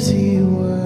Easy way.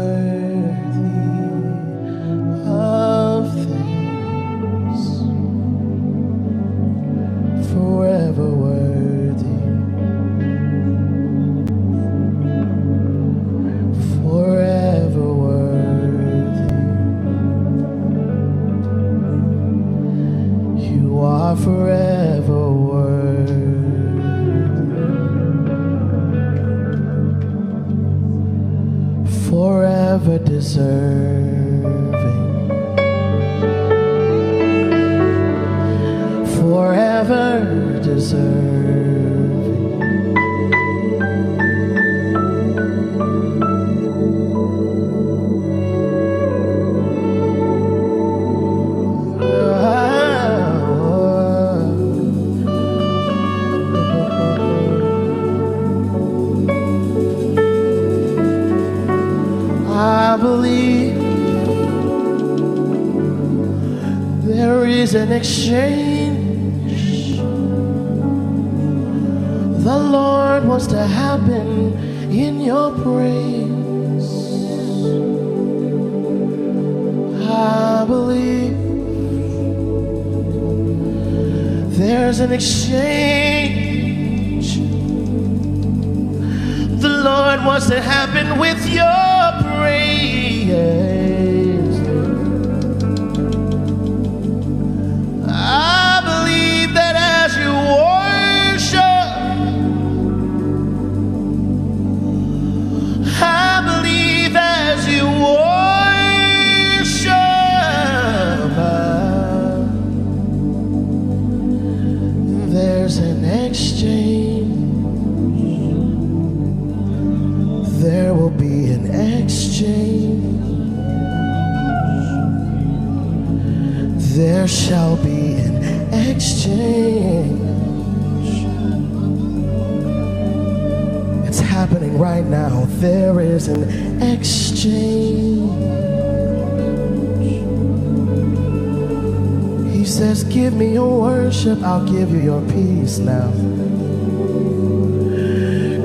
I'll give you your peace now.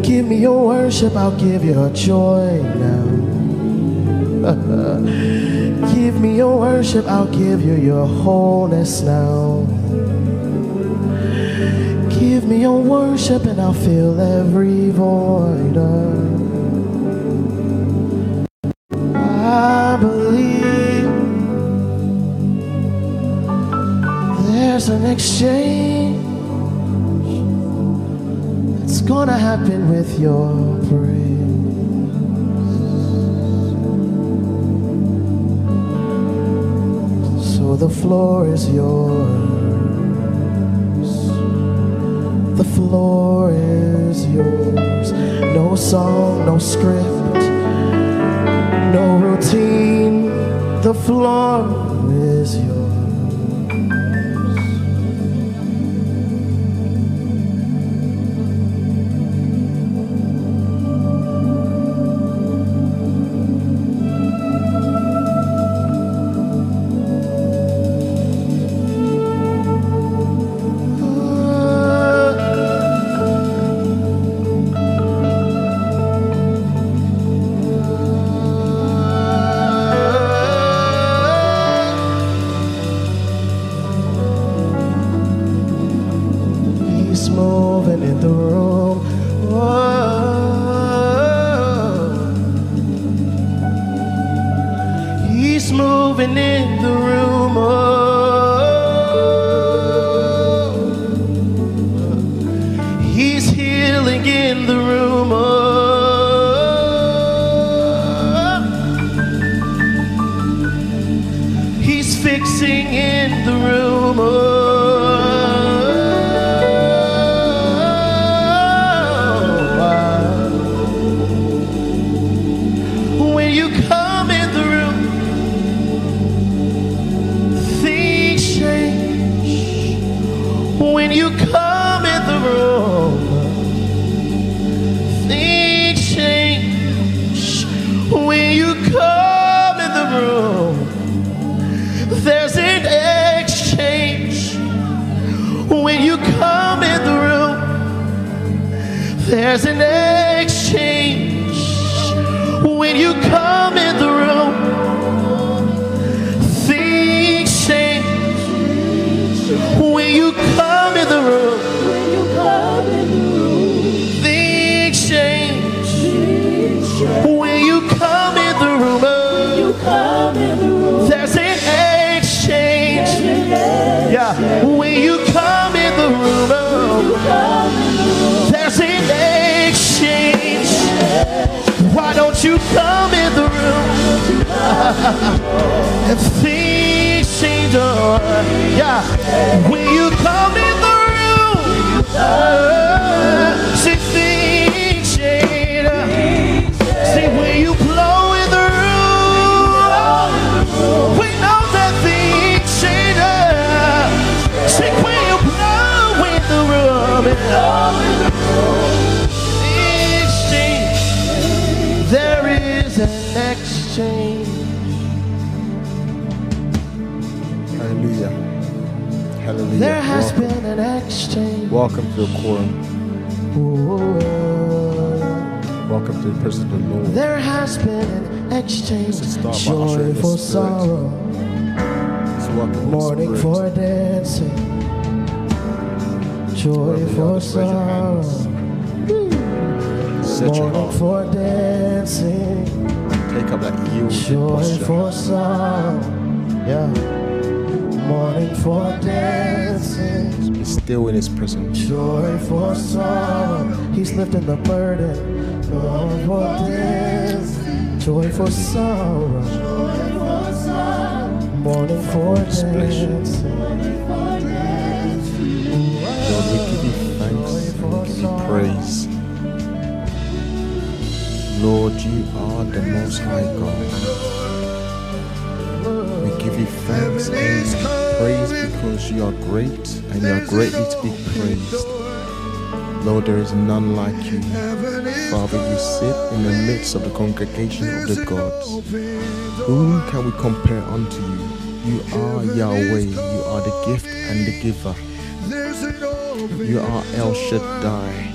Give me your worship, I'll give you your joy now. give me your worship, I'll give you your wholeness now. Give me your worship and I'll fill every void. Of no script. you come. And things change. Oh, yeah, when you come in the room, uh, see things change. See when you blow in the room, we know that things change. See when you blow in the room, things change. There is an exchange. Hallelujah. There has welcome, been an exchange. welcome to the quorum. Ooh, Welcome to the presence of the Lord. There has been an exchange. This is start by Joy for sorrow, Let's welcome the mourning for dancing. Joy Wherever you are, for just raise your sorrow, hands. Set your mourning heart. for dancing. Take up that yielded Joy for sorrow, yeah. Mourning for dancing. Be still in His presence. Joy for sorrow, He's lifting the burden. Joy for dancing. Joy for sorrow. Mourning for Expression. dancing. Lord, we give you thanks we give you praise. Lord, you are the most high God. We give you thanks praise because you are great and you are greatly to be praised. Lord, there is none like you. Father, you sit in the midst of the congregation of the gods. Whom can we compare unto you? You are Yahweh, you are the gift and the giver. You are El Shaddai.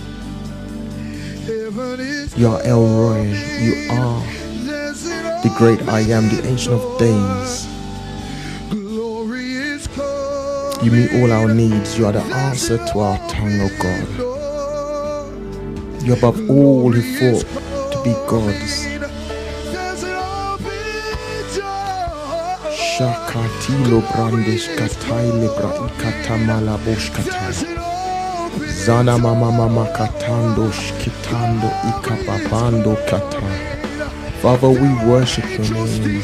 You are El Roi. You are the great I am, the ancient of days. You meet all our needs. You are the answer to our tongue, O God. You're above all who thought to be gods. Shakatilo brandish kataile bra ikatamala bosh katai. Zana mama mama katando shkitando ikapapando kata. Father, we worship your name.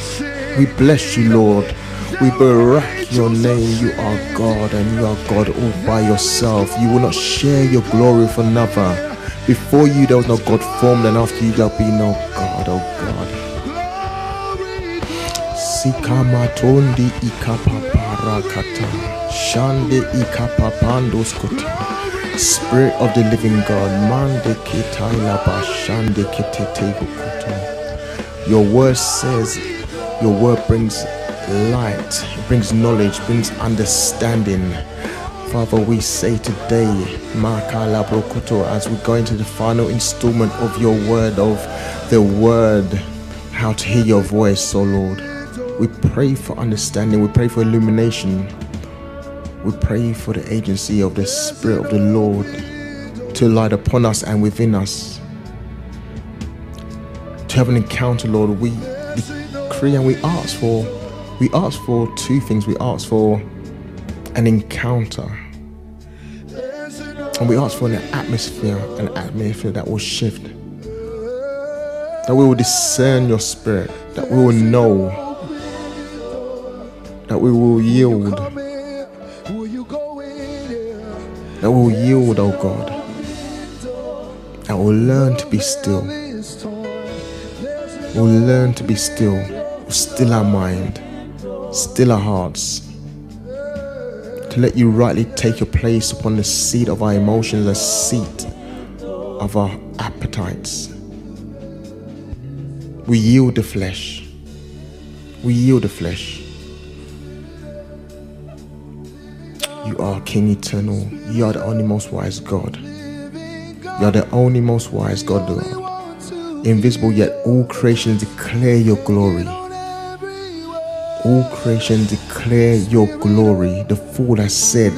We bless you, Lord. We barack your name. You are God and you are God all by yourself. You will not share your glory with another. Before you there was no God formed, and after you there'll be no God, oh God. Sikamatondi ikapaparakata. Shande ikapapandoskota. Spirit of the living God, mande kitailaba shande ketetevukuto. Your word says, your word brings light, it brings knowledge, brings understanding. Father, we say today, as we go into the final installment of your word, of the word, how to hear your voice, oh Lord. We pray for understanding, we pray for illumination, we pray for the agency of the Spirit of the Lord to light upon us and within us. To have an encounter, Lord, we decree and we ask for we ask for two things. We ask for an encounter. And we ask for an atmosphere, an atmosphere that will shift. That we will discern your spirit, that we will know, that we will yield, that we will yield, oh God, that we'll learn to be still. We'll learn to be still, we'll still our mind, still our hearts, to let you rightly take your place upon the seat of our emotions, the seat of our appetites. We yield the flesh. We yield the flesh. You are King Eternal. You are the only most wise God. You are the only most wise God, Lord. invisible, yet all creation declare your glory. All creation declare your glory. The fool has said,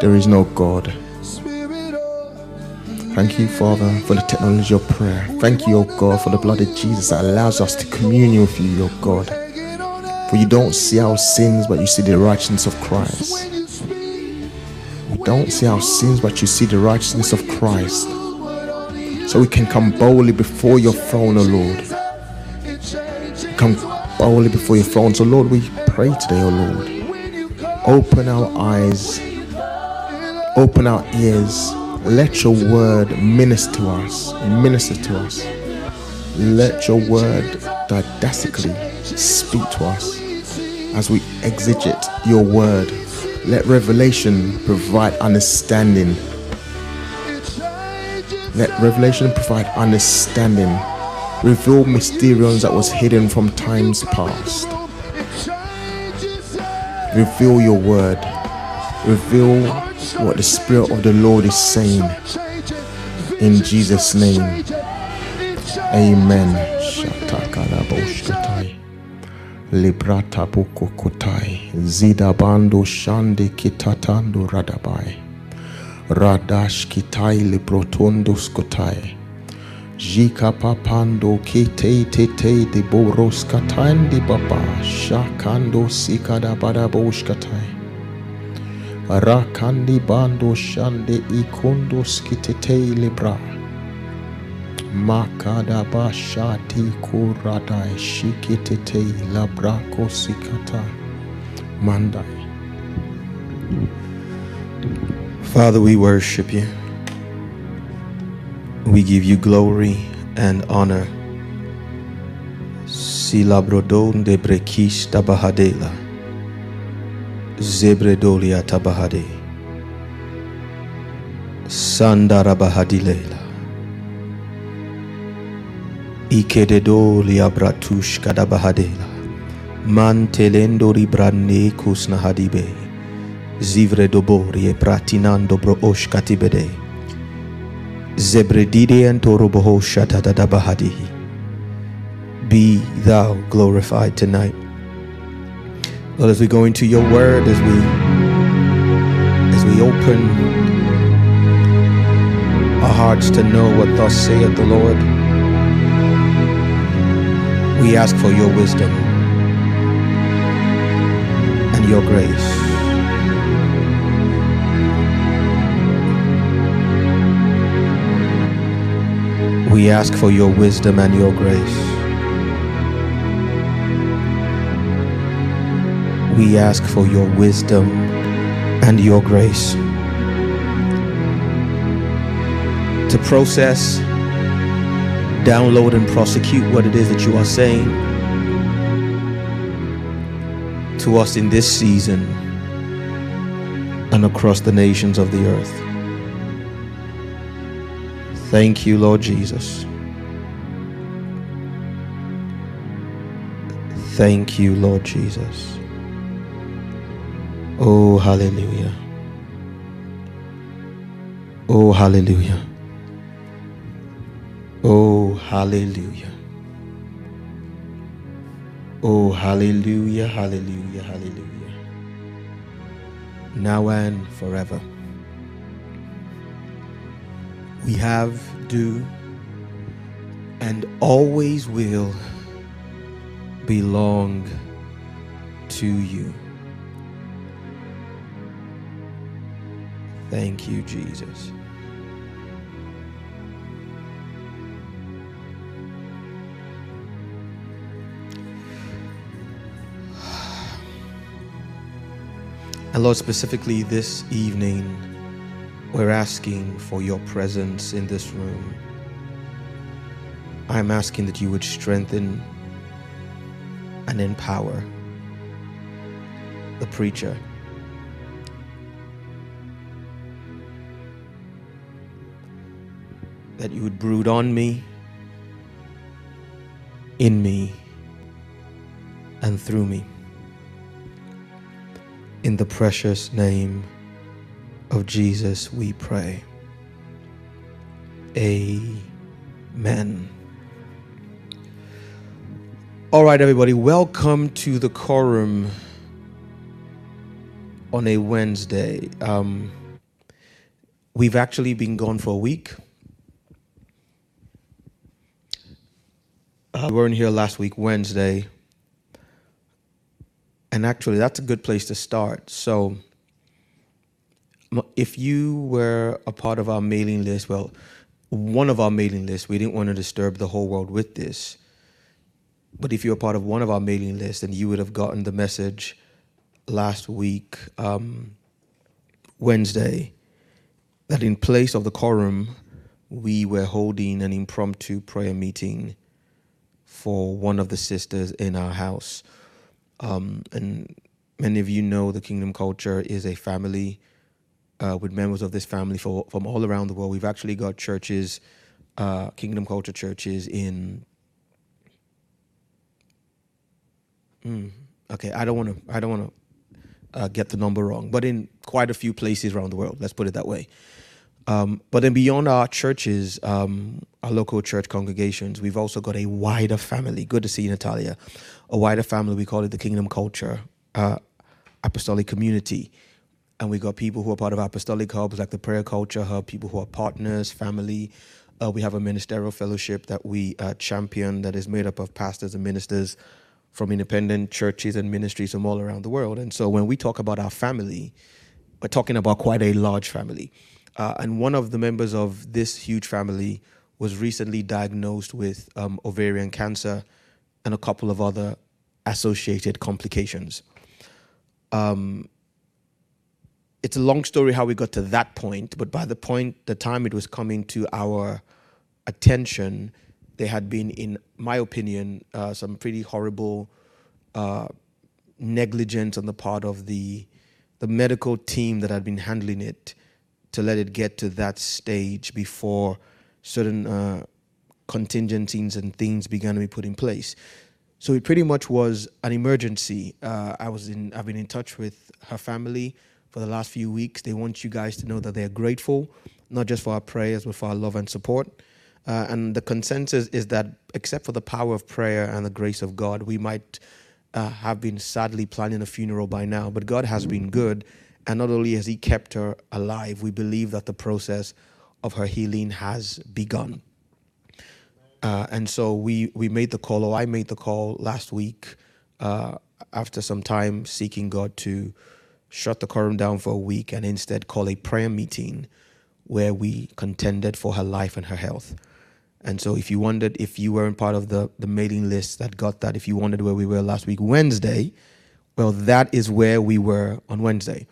There is no God. Thank you, Father, for the technology of prayer. Thank you, O God, for the blood of Jesus that allows us to commune with you, O God. For you don't see our sins, but you see the righteousness of Christ. You don't see our sins, but you see the righteousness of Christ. So we can come boldly before your throne, O Lord. Come boldly before your throne. So, Lord, we pray today, O Lord. Open our eyes, open our ears let your word minister to us, minister to us. Let your word didactically speak to us as we exegete your word. Let revelation provide understanding. Let revelation provide understanding. Reveal mysteriums that was hidden from times past. Reveal your word. Reveal what the Spirit of the Lord is saying. In Jesus' name. Amen. Shande kitatando radabai. Radash kitai librotondo. Jika papando kite tete de boros katandi baba. Shakando sikada badabosh katai. Rakandi bando shande ikondo skitete libra. Makada bashati kurada shikitete labrako sikata mandai. Father, we worship you. We give you glory and honor. Silabrodon de brekis tabahadela. Zebredolia Tabahade. Sandarabahadilela Ikededolia Bratush Kadabahadela. Mantelendori Brane Kusnahadibe. Zivre Doborie Pratinando Broosh Katibede Be thou glorified tonight. Lord, as we go into your word, as we as we open our hearts to know what thus saith the Lord, we ask for your wisdom and your grace. We ask for your wisdom and your grace. we ask for your wisdom and your grace to process, download, and prosecute what it is that you are saying to us in this season and across the nations of the earth. Thank you, Lord Jesus. Thank you, Lord Jesus. Oh, hallelujah. Oh, hallelujah. Oh, hallelujah. Oh, hallelujah, hallelujah, hallelujah. Now and forever. We have, do, and always will belong to you. Thank you, Jesus. And Lord, specifically this evening, we're asking for your presence in this room. I'm asking that you would strengthen and empower the preacher. that you would brood on me, in me, and through me. In the precious name of Jesus, we pray. Amen. All right, everybody, welcome to the quorum on a Wednesday. Um, we've actually been gone for a week. Uh, we weren't here last week, Wednesday. And actually, that's a good place to start. So, if you were a part of our mailing list, well, one of our mailing lists, we didn't want to disturb the whole world with this. But if you're a part of one of our mailing lists, then you would have gotten the message last week, um, Wednesday, that in place of the quorum, we were holding an impromptu prayer meeting for one of the sisters in our house. Um, and many of you know the Kingdom Culture is a family uh, with members of this family for, from all around the world. We've actually got churches, uh, Kingdom Culture churches in Mm, okay, I don't want to. I don't want to uh, get the number wrong, but in quite a few places around the world. Let's put it that way. Um, but then beyond our churches, um, our local church congregations, we've also got a wider family. Good to see you, Natalia. A wider family. We call it the Kingdom Culture uh, Apostolic Community. And we got people who are part of apostolic hubs like the Prayer Culture Hub, people who are partners, family. Uh, we have a ministerial fellowship that we uh, champion that is made up of pastors and ministers from independent churches and ministries from all around the world. And so when we talk about our family, we're talking about quite a large family. Uh, and one of the members of this huge family was recently diagnosed with um, ovarian cancer and a couple of other associated complications. Um, it's a long story how we got to that point, but by the point, the time it was coming to our attention, there had been, in my opinion, uh, some pretty horrible uh, negligence on the part of the the medical team that had been handling it to let it get to that stage before certain uh, contingencies and things began to be put in place. So it pretty much was an emergency. Uh, I was in. I've been in touch with her family for the last few weeks. They want you guys to know that they're grateful, not just for our prayers, but for our love and support. Uh, and the consensus is that, except for the power of prayer and the grace of God, we might uh, have been sadly planning a funeral by now. But God has been good. And not only has He kept her alive, we believe that the process of her healing has begun. Uh, and so we, we made the call, or I made the call last week uh, after some time seeking God to shut the quorum down for a week and instead call a prayer meeting where we contended for her life and her health. And so if you wondered if you weren't part of the, the mailing list that got that, if you wondered where we were last week, Wednesday, well, that is where we were on Wednesday.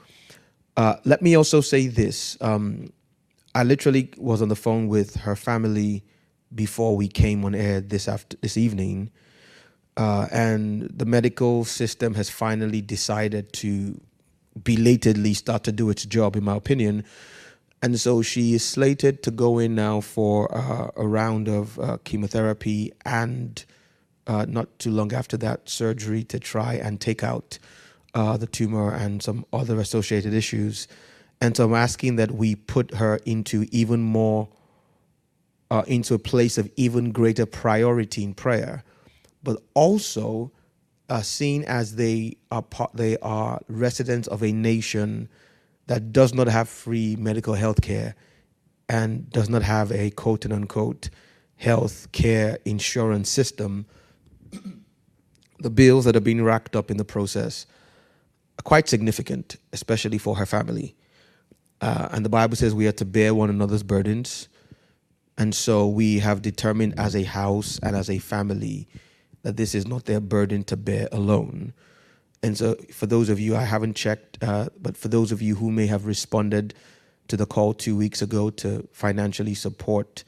Uh, let me also say this. Um, I literally was on the phone with her family before we came on air this after this evening, uh, and the medical system has finally decided to belatedly start to do its job, in my opinion, and so she is slated to go in now for uh, a round of uh, chemotherapy and uh, not too long after that, surgery to try and take out uh, the tumor and some other associated issues. And so I'm asking that we put her into even more, uh, into a place of even greater priority in prayer, but also uh, seen as they are part, they are residents of a nation that does not have free medical health care and does not have a quote unquote health care insurance system, the bills that are being racked up in the process are quite significant, especially for her family. Uh, and the Bible says we are to bear one another's burdens. And so we have determined as a house and as a family that this is not their burden to bear alone and so, for those of you I haven't checked, uh, but for those of you who may have responded to the call two weeks ago to financially support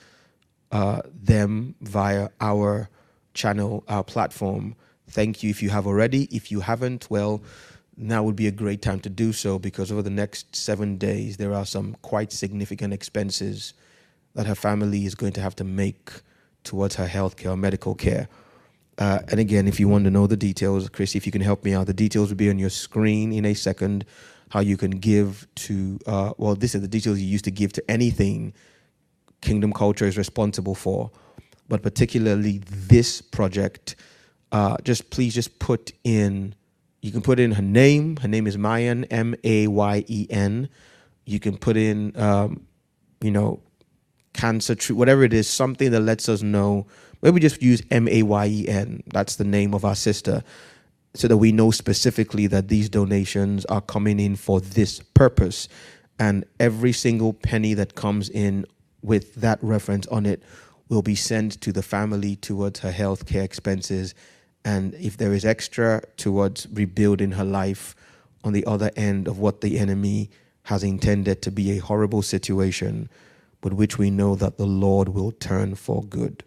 uh, them via our channel, our platform, thank you if you have already. If you haven't, well, now would be a great time to do so because over the next seven days, there are some quite significant expenses that her family is going to have to make towards her health care or medical care. Uh, and again, if you want to know the details, Chris, if you can help me out, the details will be on your screen in a second. How you can give to, uh, well, this is the details you used to give to anything Kingdom Culture is responsible for, but particularly this project uh, just please just put in. You can put in her name. Her name is Mayen, M A Y E N. You can put in, um, you know, cancer whatever it is, something that lets us know. Maybe just use M A Y E N. That's the name of our sister, so that we know specifically that these donations are coming in for this purpose, and every single penny that comes in with that reference on it will be sent to the family towards her health care expenses. And if there is extra towards rebuilding her life on the other end of what the enemy has intended to be a horrible situation, but which we know that the Lord will turn for good.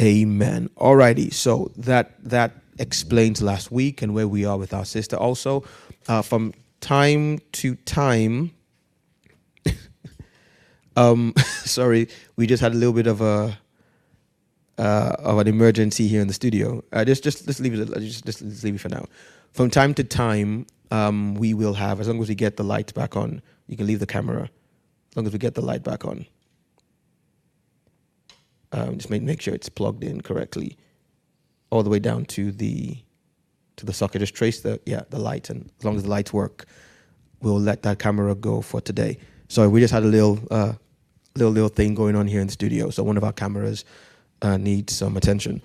Amen. Alrighty, so that that explains last week and where we are with our sister. Also, uh, from time to time, um, sorry, we just had a little bit of a uh, of an emergency here in the studio. Uh, just just let's leave it. Just, just leave it for now. From time to time, um, we will have as long as we get the lights back on. You can leave the camera as long as we get the light back on. Um, just make make sure it's plugged in correctly, all the way down to the to the socket. Just trace the yeah the light, and as long as the lights work, we'll let that camera go for today. so we just had a little uh, little little thing going on here in the studio. So one of our cameras uh, needs some attention.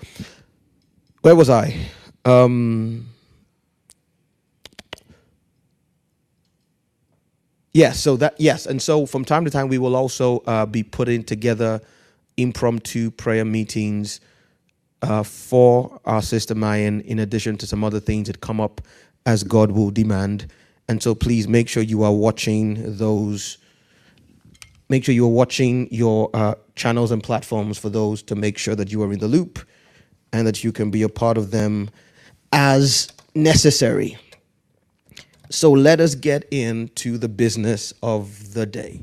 Where was I? Um, yes. So that yes, and so from time to time we will also uh, be putting together impromptu prayer meetings uh, for our sister Mayen, in addition to some other things that come up as God will demand. And so please make sure you are watching those make sure you're watching your uh, channels and platforms for those to make sure that you are in the loop and that you can be a part of them as necessary. So let us get into the business of the day.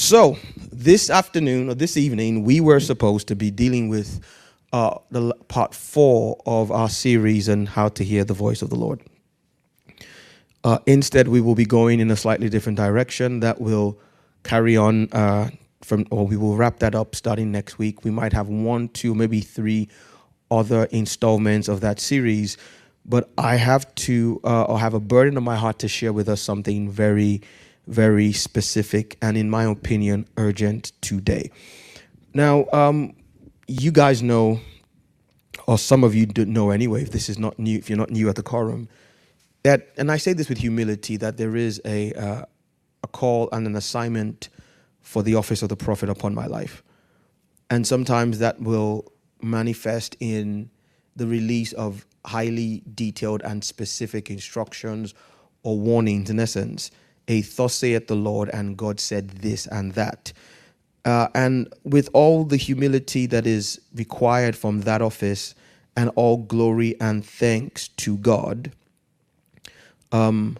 So, this afternoon or this evening, we were supposed to be dealing with uh, the part four of our series on how to hear the voice of the Lord. Uh, instead, we will be going in a slightly different direction that will carry on uh, from, or we will wrap that up starting next week. We might have one, two, maybe three other installments of that series, but I have to, uh, or have a burden on my heart to share with us something very, very specific and, in my opinion, urgent today. Now, um, you guys know, or some of you don't know anyway, if this is not new, if you're not new at the quorum, that, and I say this with humility, that there is a, uh, a call and an assignment for the office of the prophet upon my life. And sometimes that will manifest in the release of highly detailed and specific instructions or warnings, in essence. A thus saith the Lord, and God said this and that. Uh, and with all the humility that is required from that office, and all glory and thanks to God, um,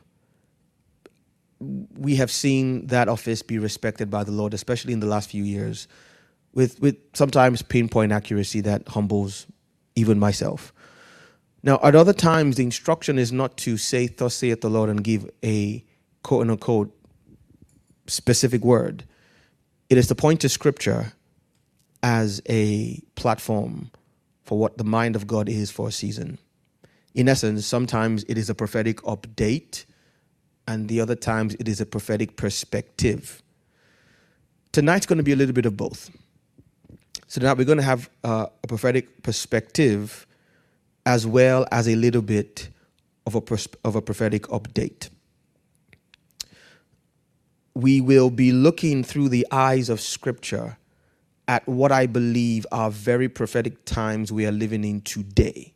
we have seen that office be respected by the Lord, especially in the last few years, with with sometimes pinpoint accuracy that humbles even myself. Now, at other times, the instruction is not to say, "Thus saith the Lord," and give a quote unquote specific word it is to point to scripture as a platform for what the mind of God is for a season. In essence, sometimes it is a prophetic update, and the other times it is a prophetic perspective. Tonight's going to be a little bit of both. So now we're going to have uh, a prophetic perspective as well as a little bit of a, pers- of a prophetic update we will be looking through the eyes of Scripture at what I believe are very prophetic times we are living in today.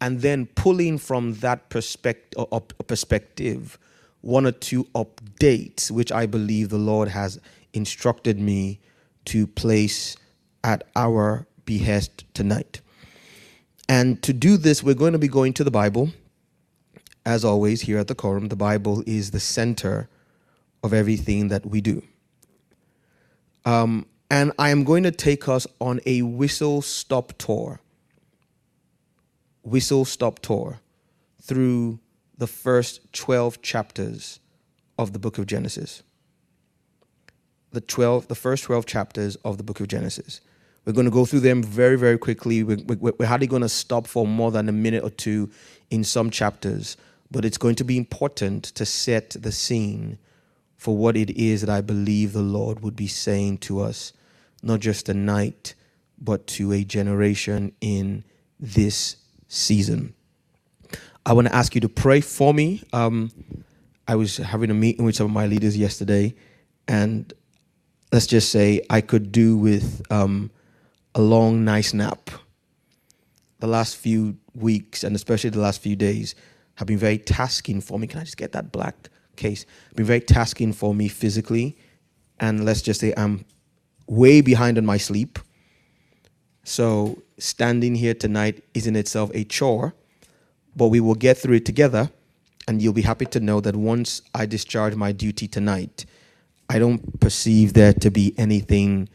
And then pulling from that perspective, one or two updates, which I believe the Lord has instructed me to place at our behest tonight. And to do this, we're going to be going to the Bible. As always, here at the Quorum, the Bible is the center of everything that we do. Um, and I am going to take us on a whistle stop tour. Whistle stop tour through the first 12 chapters of the book of Genesis. The 12 the first 12 chapters of the book of Genesis. We're going to go through them very, very quickly. We're, we're, we're hardly going to stop for more than a minute or two in some chapters, but it's going to be important to set the scene for what it is that I believe the Lord would be saying to us, not just tonight, but to a generation in this season. I want to ask you to pray for me. Um, I was having a meeting with some of my leaders yesterday, and let's just say I could do with um, a long, nice nap. The last few weeks, and especially the last few days, have been very tasking for me. Can I just get that black case? Been very tasking for me physically, and let's just say I'm way behind on my sleep. So standing here tonight is in itself a chore, but we will get through it together, and you'll be happy to know that once I discharge my duty tonight, I don't perceive there to be anything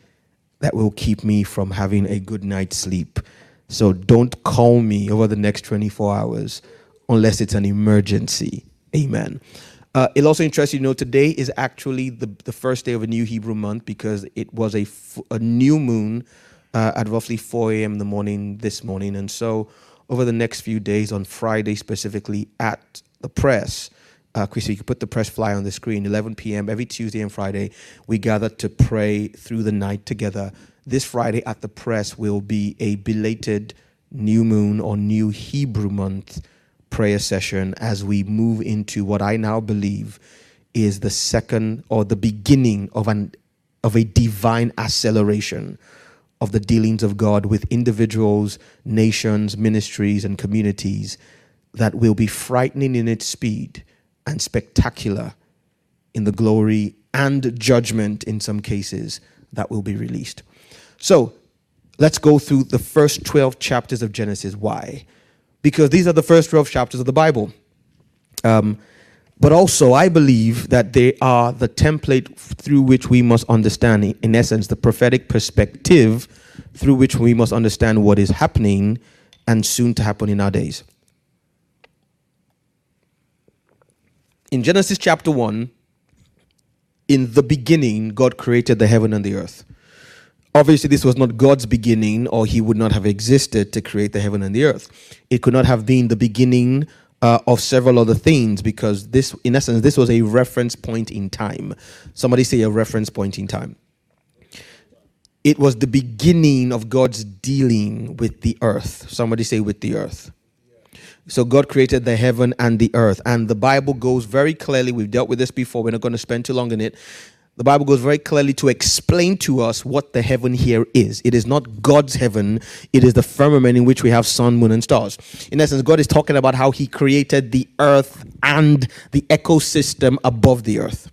that will keep me from having a good night's sleep. So don't call me over the next 24 hours unless it's an emergency. Amen. Uh, it'll also interest you to know today is actually the, the first day of a new Hebrew month because it was a, a new moon uh, at roughly 4 a.m. in the morning this morning. And so, over the next few days, on Friday specifically at the press, uh, Chrissy, you can put the press fly on the screen. 11 p.m. every Tuesday and Friday, we gather to pray through the night together. This Friday at the press will be a belated new moon or new Hebrew month prayer session as we move into what I now believe is the second or the beginning of an of a divine acceleration of the dealings of God with individuals, nations, ministries, and communities that will be frightening in its speed and spectacular in the glory and judgment in some cases that will be released. So let's go through the first 12 chapters of Genesis. Why? Because these are the first 12 chapters of the Bible. Um, but also, I believe that they are the template through which we must understand, in essence, the prophetic perspective through which we must understand what is happening and soon to happen in our days. in Genesis chapter 1, in the beginning, God created the heaven and the earth. Obviously, this was not God's beginning, or he would not have existed to create the heaven and the earth. It could not have been the beginning uh, of several other things because this, in essence, this was a reference point in time. Somebody say a reference point in time. It was the beginning of God's dealing with the earth. Somebody say with the earth. So God created the heaven and the earth. And the Bible goes very clearly, we've dealt with this before, we're not going to spend too long in it. The Bible goes very clearly to explain to us what the heaven here is. It is not God's heaven, it is the firmament in which we have sun, moon, and stars. In essence, God is talking about how He created the earth and the ecosystem above the earth.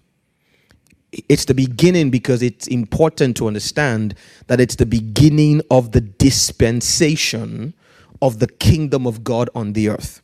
It's the beginning because it's important to understand that it's the beginning of the dispensation of the kingdom of God on the earth.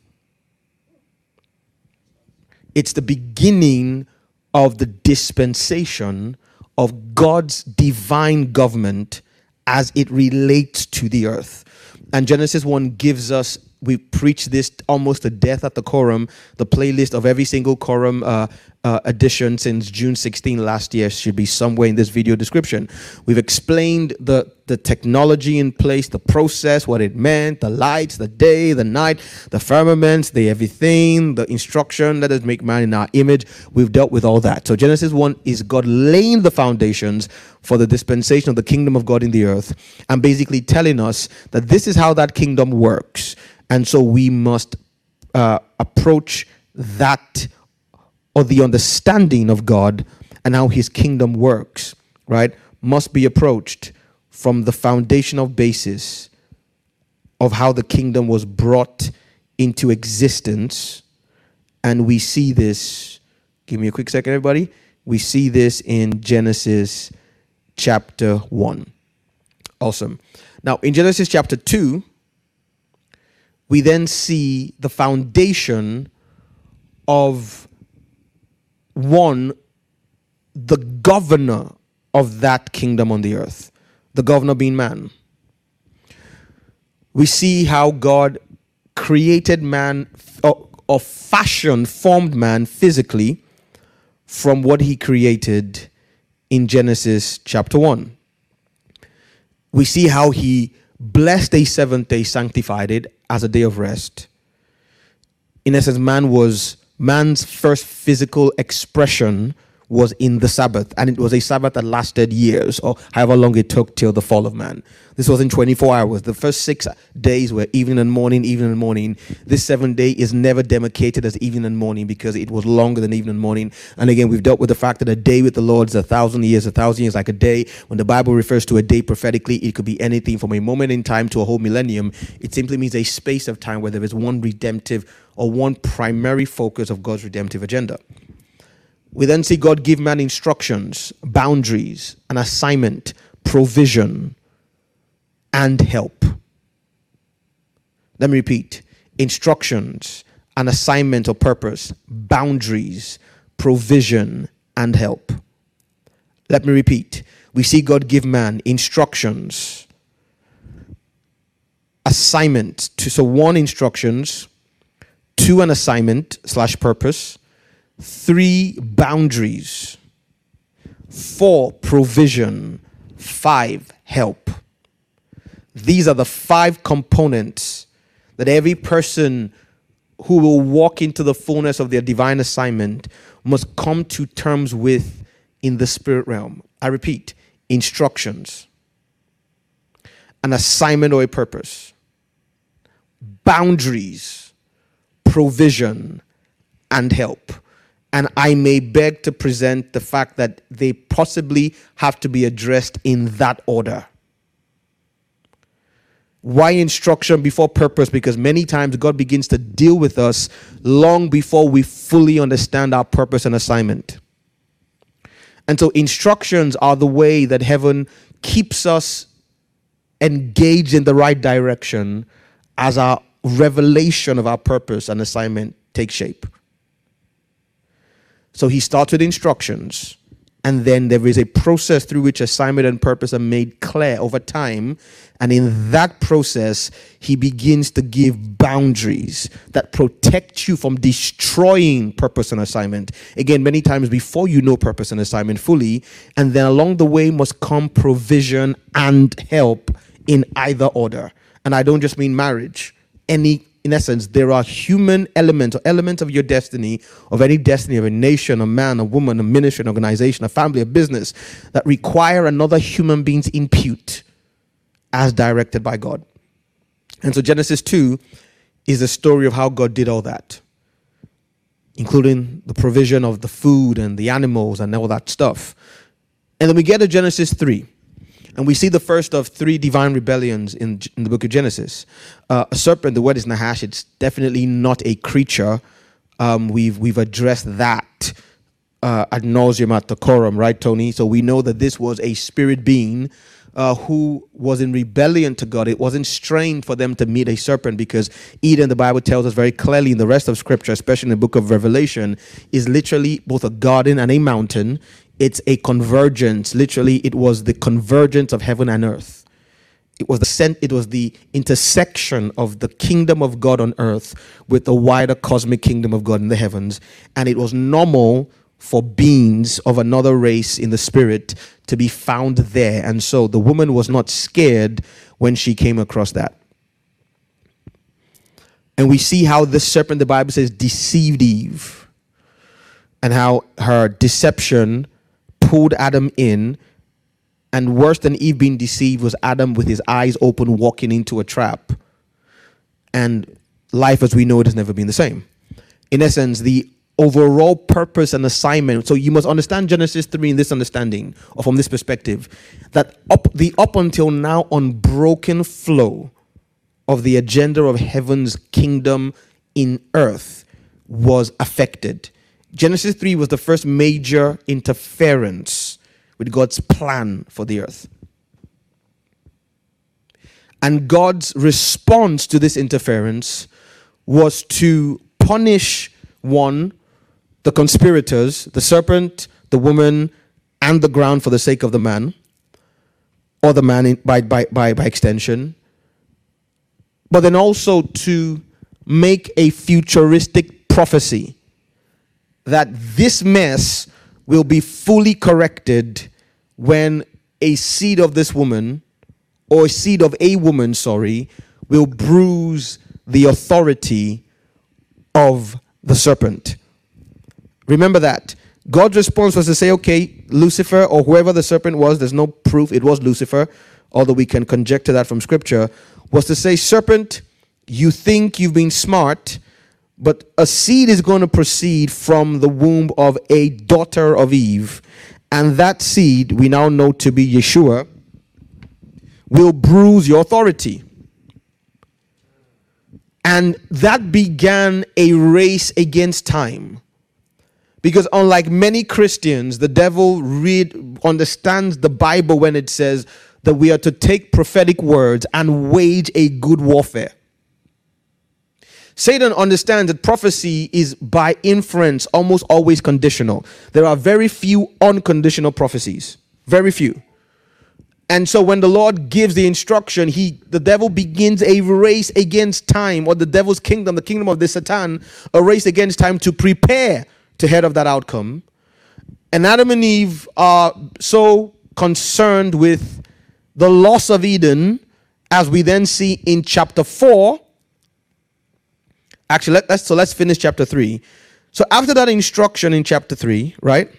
It's the beginning of the dispensation of God's divine government as it relates to the earth. And Genesis 1 gives us, we preach this almost to death at the quorum, the playlist of every single quorum uh, uh, edition since June 16 last year should be somewhere in this video description. We've explained the, the technology in place, the process, what it meant, the lights, the day, the night, the firmaments, the everything, the instruction, let us make man in our image. We've dealt with all that. So Genesis 1 is God laying the foundations for the dispensation of the kingdom of God in the earth and basically telling us that this is how that kingdom works. And so we must uh, approach that or the understanding of God and how his kingdom works, right, must be approached from the foundational basis of how the kingdom was brought into existence. And we see this, give me a quick second, everybody. We see this in Genesis chapter 1. Awesome. Now, in Genesis chapter 2, we then see the foundation of one, the governor of that kingdom on the earth, the governor being man. We see how God created man, or, or fashion formed man physically from what he created in Genesis chapter 1. We see how he blessed a seventh day, sanctified it as a day of rest. In essence, man was man's first physical expression was in the Sabbath, and it was a Sabbath that lasted years, or however long it took till the fall of man. This was in 24 hours. The first six days were evening and morning, evening and morning. This seventh day is never demarcated as evening and morning because it was longer than evening and morning. And again, we've dealt with the fact that a day with the Lord is a thousand years, a thousand years like a day. When the Bible refers to a day prophetically, it could be anything from a moment in time to a whole millennium. It simply means a space of time where there is one redemptive or one primary focus of God's redemptive agenda. We then see God give man instructions, boundaries, an assignment, provision, and help. Let me repeat instructions, an assignment or purpose, boundaries, provision, and help. Let me repeat. We see God give man instructions, assignment to so one instructions, two an assignment slash purpose, three boundaries, four provision, five help. These are the five components that every person who will walk into the fullness of their divine assignment must come to terms with in the spirit realm. I repeat instructions, an assignment or a purpose, boundaries, provision, and help. And I may beg to present the fact that they possibly have to be addressed in that order. Why instruction before purpose? Because many times God begins to deal with us long before we fully understand our purpose and assignment. And so, instructions are the way that heaven keeps us engaged in the right direction as our revelation of our purpose and assignment takes shape. So he starts with instructions, and then there is a process through which assignment and purpose are made clear over time. And in that process, he begins to give boundaries that protect you from destroying purpose and assignment. Again, many times before you know purpose and assignment fully, and then along the way must come provision and help in either order. And I don't just mean marriage, any in essence, there are human elements or elements of your destiny, of any destiny of a nation, a man, a woman, a ministry, an organization, a family, a business, that require another human being's input as directed by God. And so Genesis 2 is a story of how God did all that, including the provision of the food and the animals and all that stuff. And then we get to Genesis 3. And we see the first of three divine rebellions in, in the book of Genesis. Uh, a serpent, the word is Nahash, it's definitely not a creature. Um, we've, we've addressed that uh, ad nauseum at the quorum, right, Tony? So we know that this was a spirit being uh, who was in rebellion to God. It wasn't strained for them to meet a serpent because Eden, the Bible tells us very clearly in the rest of Scripture, especially in the book of Revelation, is literally both a garden and a mountain it's a convergence. Literally, it was the convergence of heaven and earth. It was the cent- it was the intersection of the kingdom of God on earth with the wider cosmic kingdom of God in the heavens. And it was normal for beings of another race in the spirit to be found there. And so the woman was not scared when she came across that. And we see how this serpent, the Bible says, deceived Eve, and how her deception pulled Adam in. And worse than Eve being deceived was Adam with his eyes open walking into a trap. And life as we know it has never been the same. In essence, the overall purpose and assignment. So you must understand Genesis 3 in this understanding, or from this perspective, that up the up until now unbroken flow of the agenda of heaven's kingdom in earth was affected. Genesis 3 was the first major interference with God's plan for the earth. And God's response to this interference was to punish one, the conspirators, the serpent, the woman, and the ground for the sake of the man, or the man in, by, by, by, by extension, but then also to make a futuristic prophecy that this mess will be fully corrected when a seed of this woman, or a seed of a woman, sorry, will bruise the authority of the serpent. Remember that. God's response was to say, okay, Lucifer or whoever the serpent was, there's no proof it was Lucifer, although we can conjecture that from scripture, was to say, Serpent, you think you've been smart, but a seed is going to proceed from the womb of a daughter of Eve. And that seed, we now know to be Yeshua, will bruise your authority. And that began a race against time. Because unlike many Christians, the devil read understands the Bible when it says that we are to take prophetic words and wage a good warfare. Satan understands that prophecy is by inference almost always conditional. There are very few unconditional prophecies. Very few. And so when the Lord gives the instruction, he the devil begins a race against time, or the devil's kingdom, the kingdom of the Satan, a race against time to prepare to head of that outcome. And Adam and Eve are so concerned with the loss of Eden, as we then see in chapter 4 Actually, let, us so let's finish chapter 3. So after that instruction in chapter 3, right?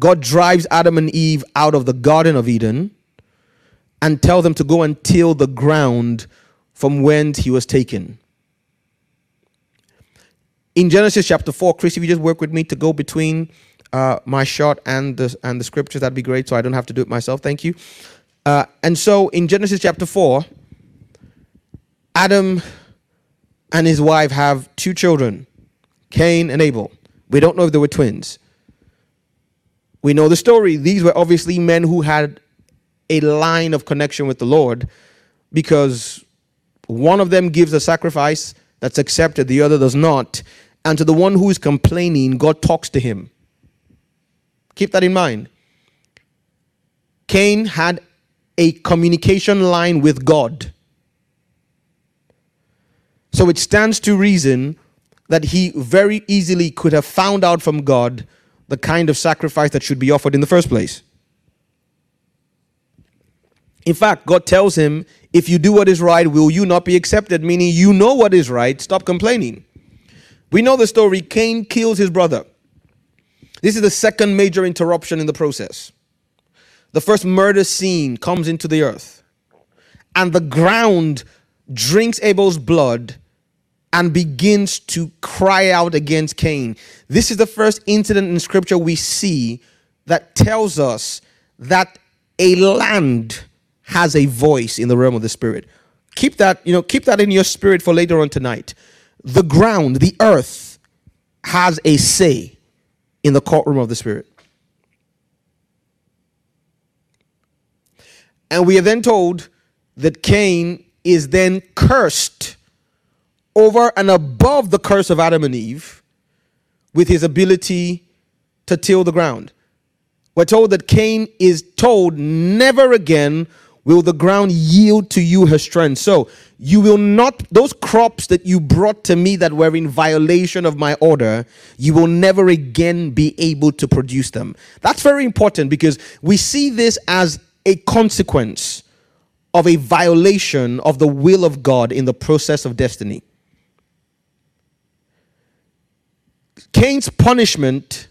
God drives Adam and Eve out of the Garden of Eden and tell them to go and till the ground from whence he was taken. In Genesis chapter 4, Chris, if you just work with me to go between uh, my shot and the, and the scriptures, that'd be great, so I don't have to do it myself. Thank you. Uh, and so in Genesis chapter 4, Adam and his wife have two children, Cain and Abel. We don't know if they were twins. We know the story. These were obviously men who had a line of connection with the Lord because one of them gives a sacrifice that's accepted, the other does not. And to the one who is complaining, God talks to him. Keep that in mind. Cain had a communication line with God. So it stands to reason that he very easily could have found out from God the kind of sacrifice that should be offered in the first place. In fact, God tells him, If you do what is right, will you not be accepted? Meaning, you know what is right, stop complaining. We know the story Cain kills his brother. This is the second major interruption in the process. The first murder scene comes into the earth, and the ground drinks Abel's blood and begins to cry out against Cain. This is the first incident in scripture we see that tells us that a land has a voice in the realm of the spirit. Keep that, you know, keep that in your spirit for later on tonight. The ground, the earth has a say in the courtroom of the spirit. And we are then told that Cain is then cursed over and above the curse of Adam and Eve with his ability to till the ground. We're told that Cain is told, Never again will the ground yield to you her strength. So you will not, those crops that you brought to me that were in violation of my order, you will never again be able to produce them. That's very important because we see this as a consequence of a violation of the will of God in the process of destiny. Cain's punishment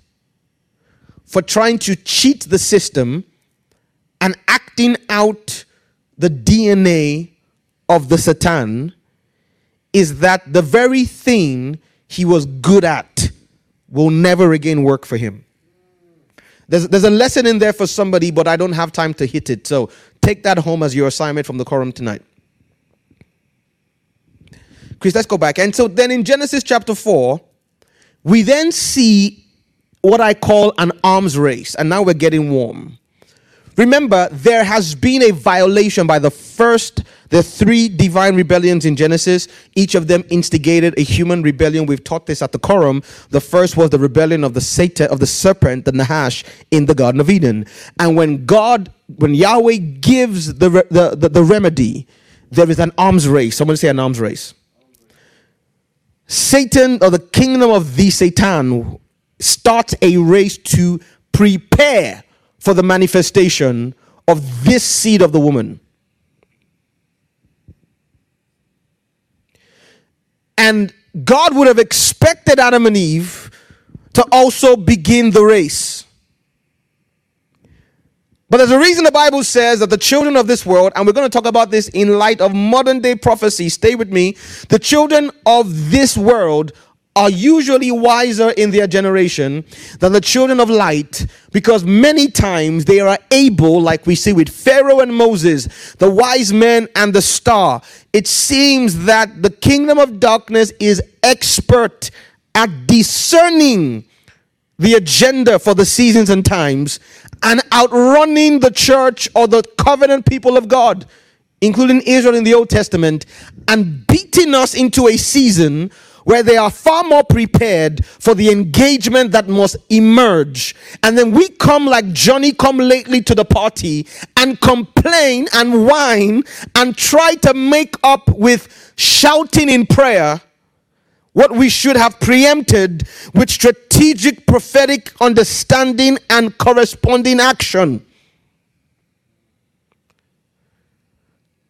for trying to cheat the system and acting out the DNA of the Satan is that the very thing he was good at will never again work for him. There's, there's a lesson in there for somebody, but I don't have time to hit it. So take that home as your assignment from the quorum tonight. Chris, let's go back. And so then in Genesis chapter 4, we then see what I call an arms race, and now we're getting warm. Remember, there has been a violation by the first, the three divine rebellions in Genesis. Each of them instigated a human rebellion. We've taught this at the quorum. The first was the rebellion of the Satan, of the serpent, the Nahash, in the Garden of Eden. And when God, when Yahweh gives the, the, the, the remedy, there is an arms race. Someone say an arms race. Satan or the kingdom of the Satan starts a race to prepare for the manifestation of this seed of the woman. And God would have expected Adam and Eve to also begin the race. But there's a reason the Bible says that the children of this world, and we're going to talk about this in light of modern day prophecy, stay with me. The children of this world are usually wiser in their generation than the children of light because many times they are able, like we see with Pharaoh and Moses, the wise men and the star. It seems that the kingdom of darkness is expert at discerning the agenda for the seasons and times and outrunning the church or the covenant people of God, including Israel in the Old Testament, and beating us into a season where they are far more prepared for the engagement that must emerge. And then we come like Johnny come lately to the party and complain and whine and try to make up with shouting in prayer what we should have preempted with strategic prophetic understanding and corresponding action.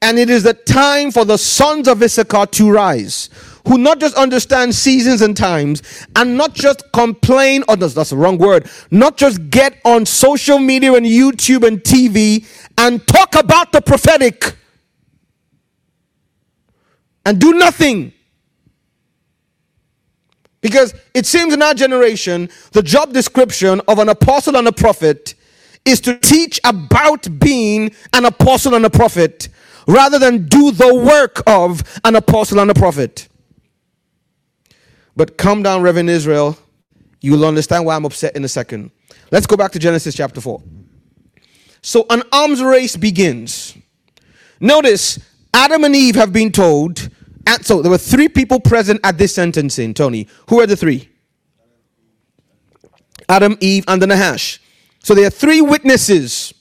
And it is the time for the sons of Issachar to rise who not just understand seasons and times and not just complain, or that's, that's the wrong word, not just get on social media and YouTube and TV and talk about the prophetic and do nothing. Because it seems in our generation, the job description of an apostle and a prophet is to teach about being an apostle and a prophet rather than do the work of an apostle and a prophet. But calm down, Reverend Israel. You will understand why I'm upset in a second. Let's go back to Genesis chapter 4. So an arms race begins. Notice Adam and Eve have been told, and so there were three people present at this sentencing, Tony. Who are the three? Adam, Eve, and the Nahash. So there are three witnesses.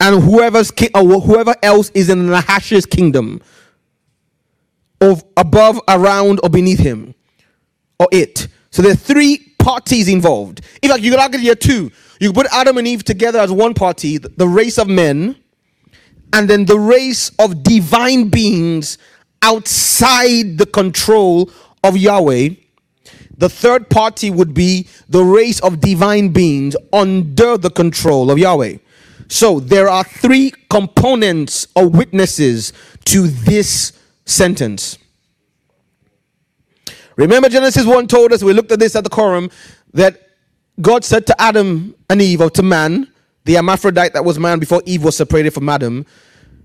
And whoever's ki- or whoever else is in the Nahash's kingdom of above, around, or beneath him, or it. So there are three parties involved. In fact, you could argue there are two. You put Adam and Eve together as one party, the race of men, and then the race of divine beings outside the control of Yahweh. The third party would be the race of divine beings under the control of Yahweh. So there are three components or witnesses to this sentence. Remember, Genesis 1 told us, we looked at this at the quorum, that God said to Adam and Eve, or to man, the hermaphrodite that was man before Eve was separated from Adam,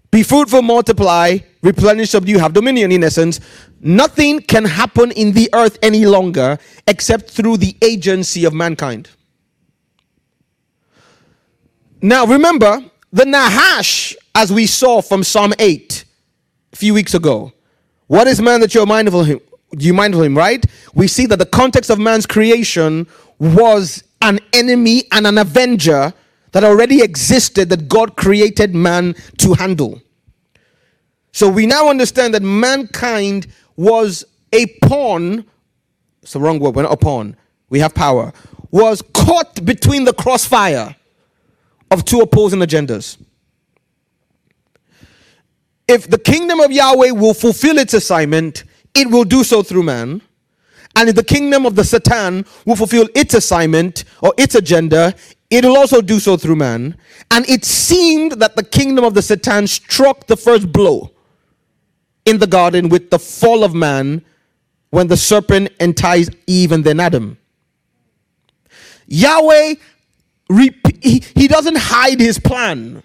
be fruitful, multiply, replenish, subdue, have dominion. In essence, nothing can happen in the earth any longer except through the agency of mankind. Now, remember, the Nahash, as we saw from Psalm 8, a few weeks ago. What is man that you're mindful of him? You mindful of him, right? We see that the context of man's creation was an enemy and an avenger that already existed that God created man to handle. So we now understand that mankind was a pawn. It's the wrong word, we're not a pawn. We have power. Was caught between the crossfire of two opposing agendas if the kingdom of Yahweh will fulfill its assignment, it will do so through man. And if the kingdom of the Satan will fulfill its assignment or its agenda, it will also do so through man. And it seemed that the kingdom of the Satan struck the first blow in the garden with the fall of man when the serpent enticed Eve and then Adam. Yahweh, he doesn't hide his plan.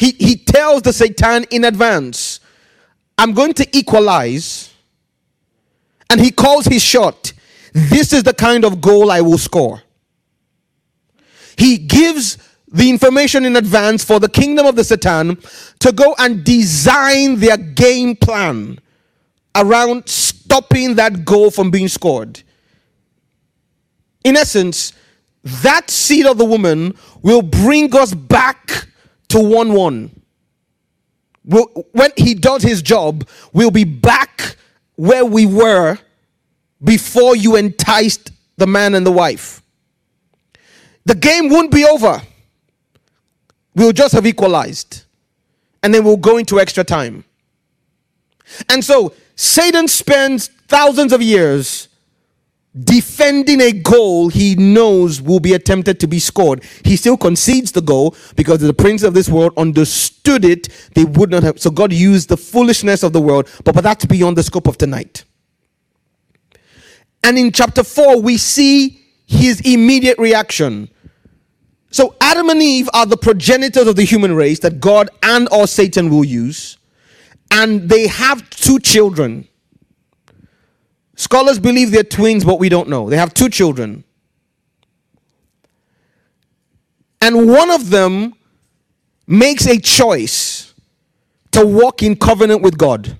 He, he tells the Satan in advance, I'm going to equalize. And he calls his shot. This is the kind of goal I will score. He gives the information in advance for the kingdom of the Satan to go and design their game plan around stopping that goal from being scored. In essence, that seed of the woman will bring us back to 1 1. We'll, when he does his job, we'll be back where we were before you enticed the man and the wife. The game won't be over. We'll just have equalized. And then we'll go into extra time. And so Satan spends thousands of years defending a goal he knows will be attempted to be scored. He still concedes the goal because the prince of this world understood it. They would not have. So God used the foolishness of the world, but, but that's beyond the scope of tonight. And in chapter 4, we see his immediate reaction. So Adam and Eve are the progenitors of the human race that God and or Satan will use. And they have two children. Scholars believe they're twins, but we don't know. They have two children. And one of them makes a choice to walk in covenant with God.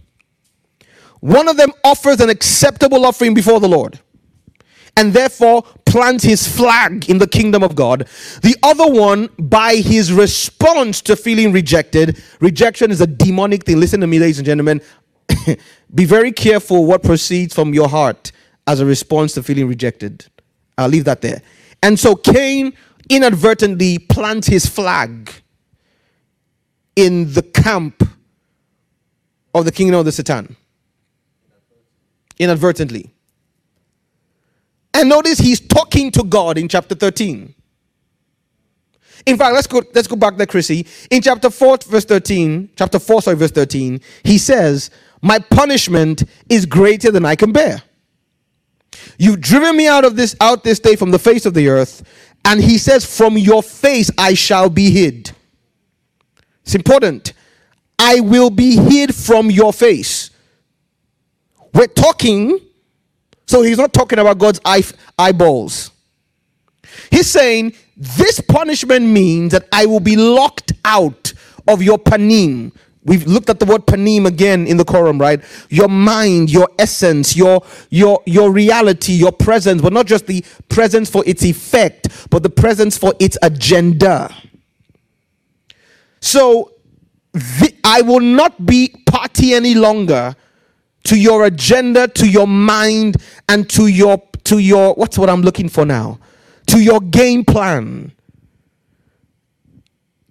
One of them offers an acceptable offering before the Lord and therefore plants his flag in the kingdom of God. The other one, by his response to feeling rejected, rejection is a demonic thing. Listen to me, ladies and gentlemen. Be very careful what proceeds from your heart as a response to feeling rejected. I'll leave that there. And so Cain inadvertently plants his flag in the camp of the kingdom of the Satan. Inadvertently. And notice he's talking to God in chapter 13. In fact, let's go, let's go back there, Chrissy. In chapter 4, verse 13, chapter 4, sorry, verse 13, he says, my punishment is greater than I can bear. You've driven me out of this out this day from the face of the earth, and he says, From your face I shall be hid. It's important. I will be hid from your face. We're talking, so he's not talking about God's eye, eyeballs. He's saying, This punishment means that I will be locked out of your panim, We've looked at the word panim again in the quorum, right? Your mind, your essence, your your your reality, your presence, but not just the presence for its effect, but the presence for its agenda. So the, I will not be party any longer to your agenda, to your mind, and to your to your what's what I'm looking for now? To your game plan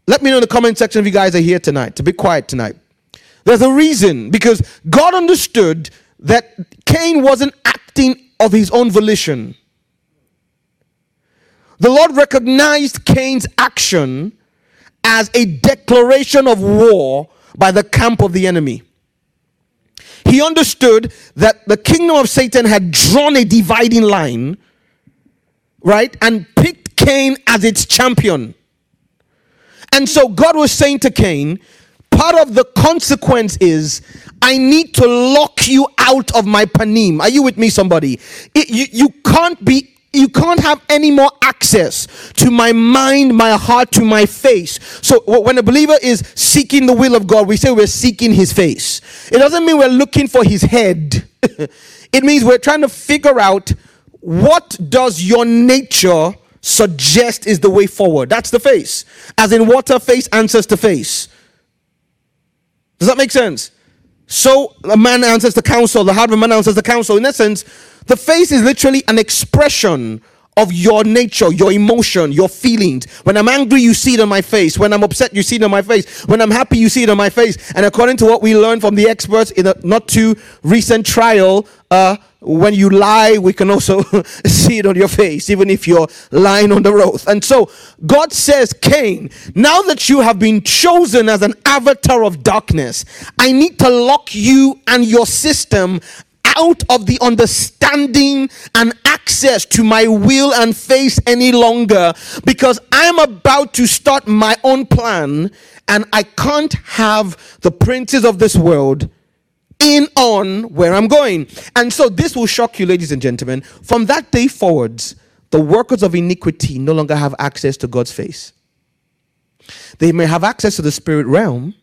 let me know in the comment section if you guys are here tonight, to be quiet tonight. There's a reason because God understood that Cain wasn't acting of his own volition. The Lord recognized Cain's action as a declaration of war by the camp of the enemy. He understood that the kingdom of Satan had drawn a dividing line, right, and picked Cain as its champion. And so God was saying to Cain, part of the consequence is I need to lock you out of my panim. Are you with me, somebody? It, you, you can't be you can't have any more access to my mind, my heart, to my face. So when a believer is seeking the will of God, we say we're seeking his face. It doesn't mean we're looking for his head. it means we're trying to figure out what does your nature suggest is the way forward. That's the face. As in water, face answers to face. Does that make sense? So a man answers the counsel, the heart of a man answers the counsel. In essence, the face is literally an expression of your nature, your emotion, your feelings. When I'm angry, you see it on my face. When I'm upset, you see it on my face. When I'm happy, you see it on my face. And according to what we learned from the experts in a not too recent trial, uh, when you lie, we can also see it on your face, even if you're lying on the road. And so God says, Cain, now that you have been chosen as an avatar of darkness, I need to lock you and your system out of the understanding and access to my will and face any longer because I'm about to start my own plan and I can't have the princes of this world in on where I'm going. And so this will shock you, ladies and gentlemen. From that day forwards, the workers of iniquity no longer have access to God's face. They may have access to the spirit realm,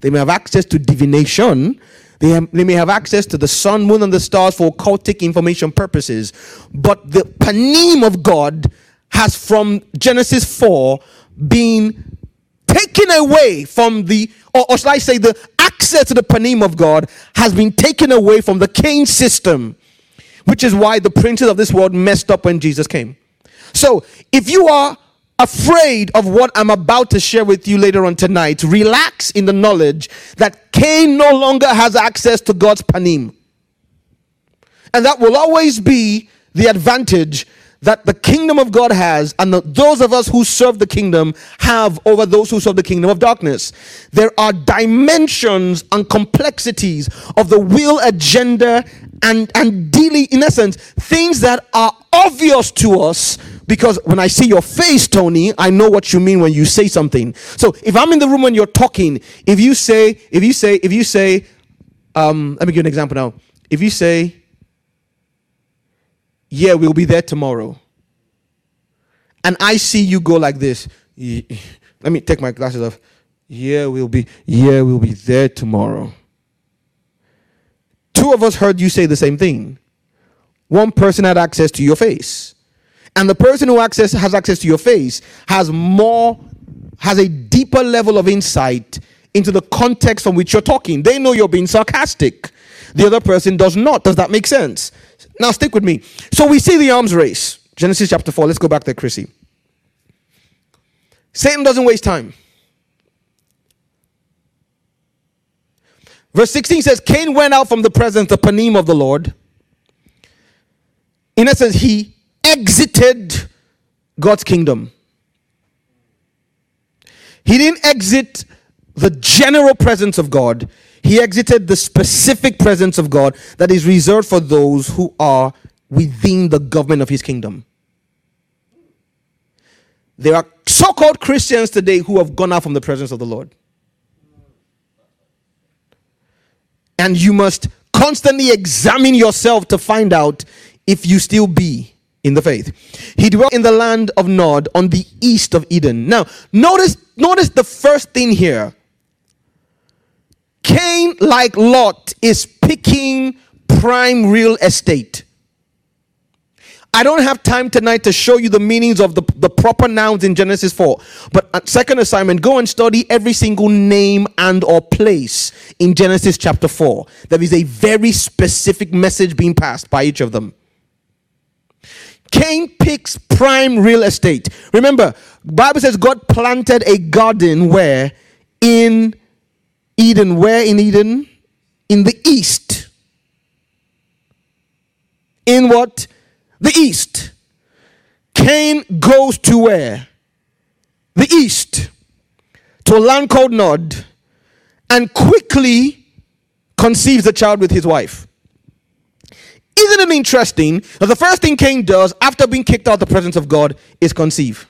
they may have access to divination, they, have, they may have access to the sun, moon, and the stars for occultic information purposes. But the panim of God has from Genesis 4 been taken away from the or, or should I say, the access to the panim of God has been taken away from the Cain system, which is why the princes of this world messed up when Jesus came. So, if you are afraid of what I'm about to share with you later on tonight, relax in the knowledge that Cain no longer has access to God's panim. And that will always be the advantage that the kingdom of God has, and the, those of us who serve the kingdom have over those who serve the kingdom of darkness. There are dimensions and complexities of the will agenda and, and dealing, in essence, things that are obvious to us because when I see your face, Tony, I know what you mean when you say something. So if I'm in the room when you're talking, if you say, if you say, if you say, um, let me give you an example now. If you say, yeah, we'll be there tomorrow. And I see you go like this. Let me take my glasses off. Yeah, we'll be yeah, we'll be there tomorrow. Two of us heard you say the same thing. One person had access to your face. And the person who access has access to your face has more has a deeper level of insight into the context from which you're talking. They know you're being sarcastic. The other person does not. Does that make sense? Now, stick with me. So we see the arms race. Genesis chapter 4. Let's go back there, Chrissy. Satan doesn't waste time. Verse 16 says, Cain went out from the presence, the panim of the Lord. In essence, he exited God's kingdom. He didn't exit the general presence of God, he exited the specific presence of God that is reserved for those who are within the government of his kingdom. There are so called Christians today who have gone out from the presence of the Lord. And you must constantly examine yourself to find out if you still be in the faith. He dwelt in the land of Nod on the east of Eden. Now, notice notice the first thing here Cain, like Lot, is picking prime real estate. I don't have time tonight to show you the meanings of the, the proper nouns in Genesis 4. But second assignment, go and study every single name and or place in Genesis chapter 4. There is a very specific message being passed by each of them. Cain picks prime real estate. Remember, Bible says God planted a garden where in Eden, where in Eden? In the east. In what? The east. Cain goes to where? The east. To a land called Nod. And quickly conceives a child with his wife. Isn't it interesting that the first thing Cain does after being kicked out of the presence of God is conceive?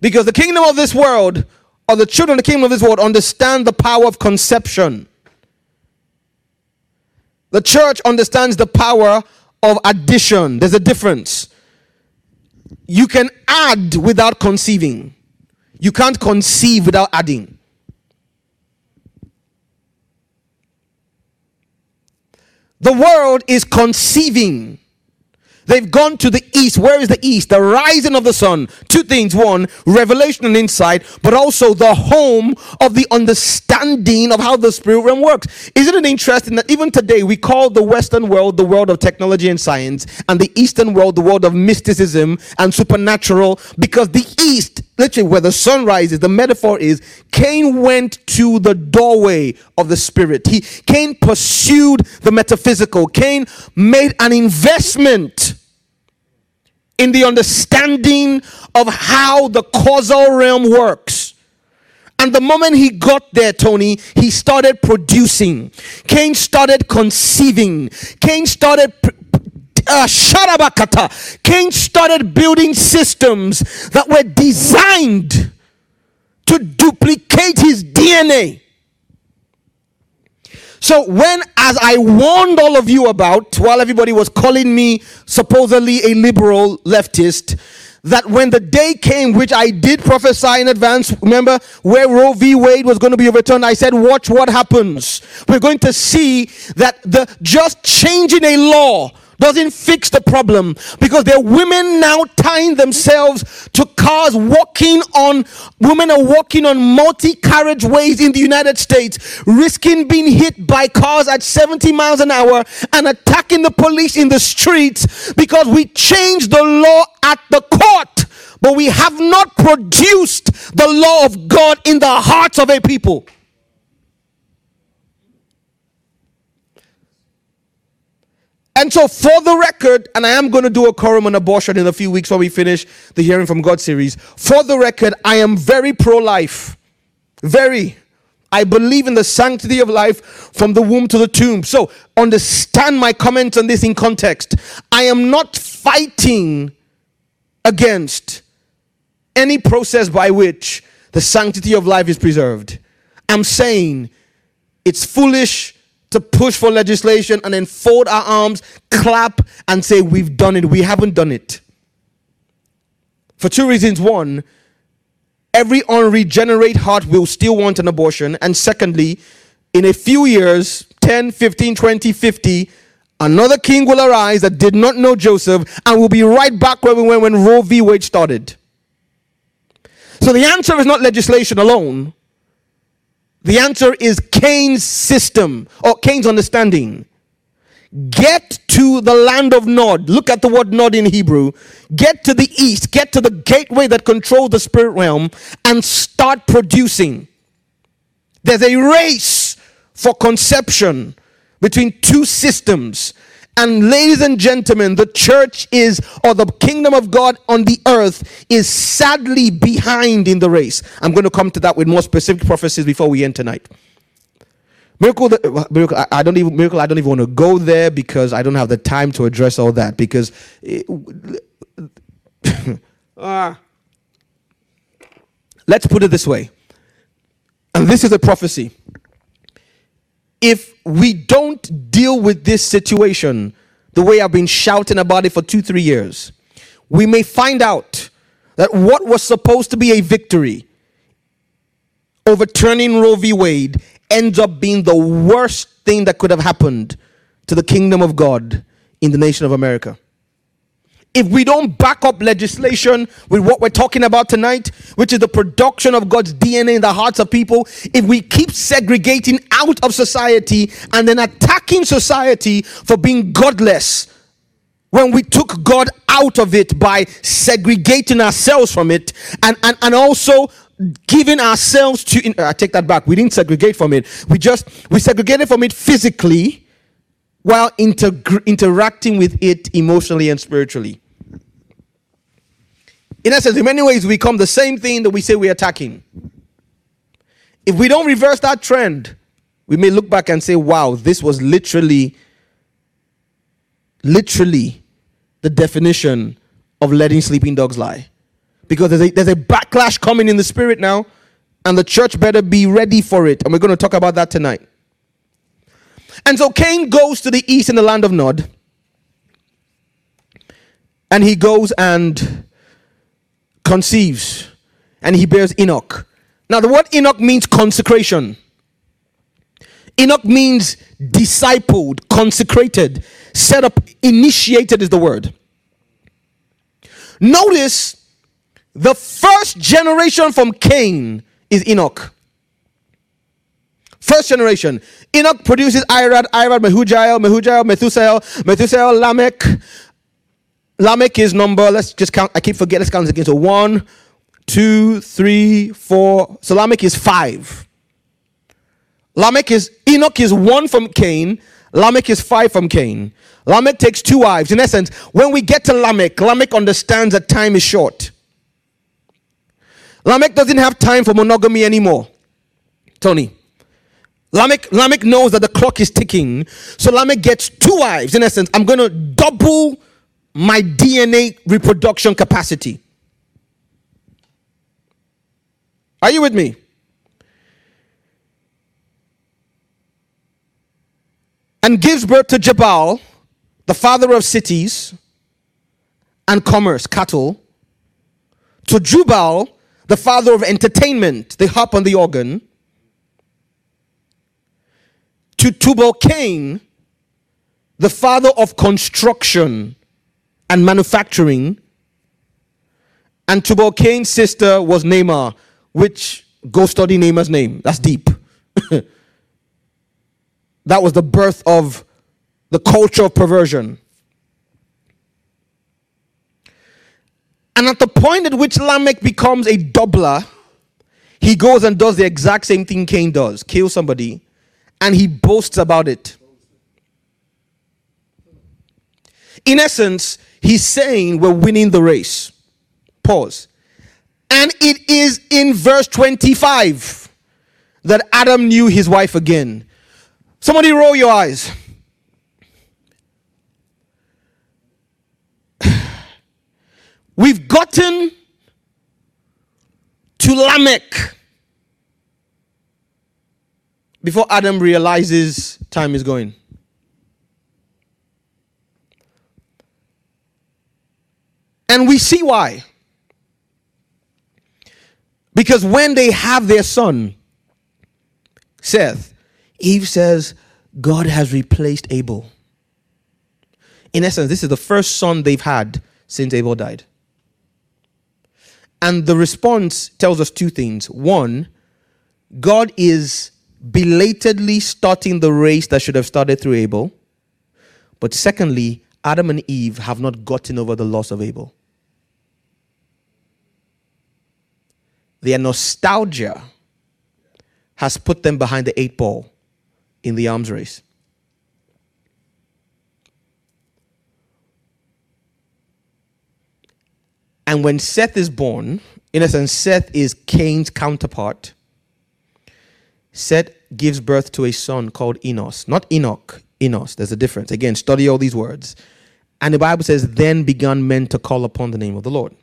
Because the kingdom of this world, or the children of the kingdom of this world, understand the power of conception. The church understands the power of addition. There's a difference. You can add without conceiving, you can't conceive without adding. The world is conceiving They've gone to the east. Where is the east? The rising of the sun. Two things. One, revelation and insight, but also the home of the understanding of how the spirit realm works. Isn't it interesting that even today we call the Western world the world of technology and science, and the Eastern world the world of mysticism and supernatural? Because the east, literally where the sun rises, the metaphor is Cain went to the doorway of the spirit. He Cain pursued the metaphysical. Cain made an investment in the understanding of how the causal realm works. And the moment he got there, Tony, he started producing. Cain started conceiving. Cain started uh. Cain started building systems that were designed to duplicate his DNA. So when, as I warned all of you about, while everybody was calling me supposedly a liberal leftist, that when the day came, which I did prophesy in advance, remember where Roe v. Wade was going to be overturned, I said, watch what happens. We're going to see that the just changing a law doesn't fix the problem because there are women now tying themselves to cars walking on, women are walking on multi carriageways in the United States, risking being hit by cars at 70 miles an hour and attacking the police in the streets because we changed the law at the court, but we have not produced the law of God in the hearts of a people. And so, for the record, and I am going to do a quorum on abortion in a few weeks when we finish the Hearing from God series. For the record, I am very pro life. Very. I believe in the sanctity of life from the womb to the tomb. So, understand my comments on this in context. I am not fighting against any process by which the sanctity of life is preserved. I'm saying it's foolish to push for legislation and then fold our arms, clap, and say, We've done it. We haven't done it. For two reasons. One, every unregenerate heart will still want an abortion. And secondly, in a few years 10, 15, 20, 50 another king will arise that did not know Joseph and will be right back where we went when Roe v. Wade started. So the answer is not legislation alone. The answer is Cain's system or Cain's understanding. Get to the land of Nod. Look at the word Nod in Hebrew. Get to the east. Get to the gateway that controls the spirit realm and start producing. There's a race for conception between two systems and ladies and gentlemen, the church is, or the kingdom of God on the earth is sadly behind in the race. I'm going to come to that with more specific prophecies before we end tonight. Miracle, miracle. I don't even miracle. I don't even want to go there because I don't have the time to address all that. Because, it, uh, let's put it this way, and this is a prophecy if we don't deal with this situation the way I've been shouting about it for two, three years, we may find out that what was supposed to be a victory, overturning Roe v. Wade, ends up being the worst thing that could have happened to the kingdom of God in the nation of America if we don't back up legislation with what we're talking about tonight, which is the production of God's DNA in the hearts of people, if we keep segregating out of society and then attacking society for being godless, when we took God out of it by segregating ourselves from it and, and, and also giving ourselves to, I take that back, we didn't segregate from it. We just, we segregated from it physically while inter- interacting with it emotionally and spiritually. In essence, in many ways, we become the same thing that we say we're attacking. If we don't reverse that trend, we may look back and say, wow, this was literally, literally the definition of letting sleeping dogs lie. Because there's a, there's a backlash coming in the spirit now, and the church better be ready for it. And we're going to talk about that tonight. And so Cain goes to the east in the land of Nod, and he goes and conceives and he bears Enoch. Now, the word Enoch means consecration. Enoch means discipled, consecrated, set up, initiated is the word. Notice the first generation from Cain is Enoch. First generation. Enoch produces Irad, Irad, Mehujael, Mehujael, Methuselah, Methuselah, Lamech, Lamech is number, let's just count. I keep forgetting, let's count again. So one, two, three, four. So Lamech is five. Lamech is, Enoch is one from Cain. Lamech is five from Cain. Lamech takes two wives. In essence, when we get to Lamech, Lamech understands that time is short. Lamech doesn't have time for monogamy anymore. Tony. Lamech, Lamech knows that the clock is ticking. So Lamech gets two wives. In essence, I'm going to double my DNA reproduction capacity. Are you with me? And gives birth to Jabal, the father of cities and commerce, cattle, to Jubal, the father of entertainment, the harp and the organ, to Tubal Cain, the father of construction, and manufacturing, And Tubal Cain's sister was Naamah, which go study Naamah's name. That's deep. that was the birth of the culture of perversion. And at the point at which Lamech becomes a doubler, he goes and does the exact same thing Cain does kill somebody, and he boasts about it. In essence, he's saying we're winning the race. Pause. And it is in verse 25 that Adam knew his wife again. Somebody roll your eyes. We've gotten to Lamech before Adam realizes time is going. And we see why. Because when they have their son, Seth, Eve says, God has replaced Abel. In essence, this is the first son they've had since Abel died. And the response tells us two things. One, God is belatedly starting the race that should have started through Abel. But secondly, Adam and Eve have not gotten over the loss of Abel. Their nostalgia has put them behind the eight ball in the arms race. And when Seth is born, in a sense, Seth is Cain's counterpart. Seth gives birth to a son called Enos. Not Enoch, Enos. There's a difference. Again, study all these words. And the Bible says, then began men to call upon the name of the Lord.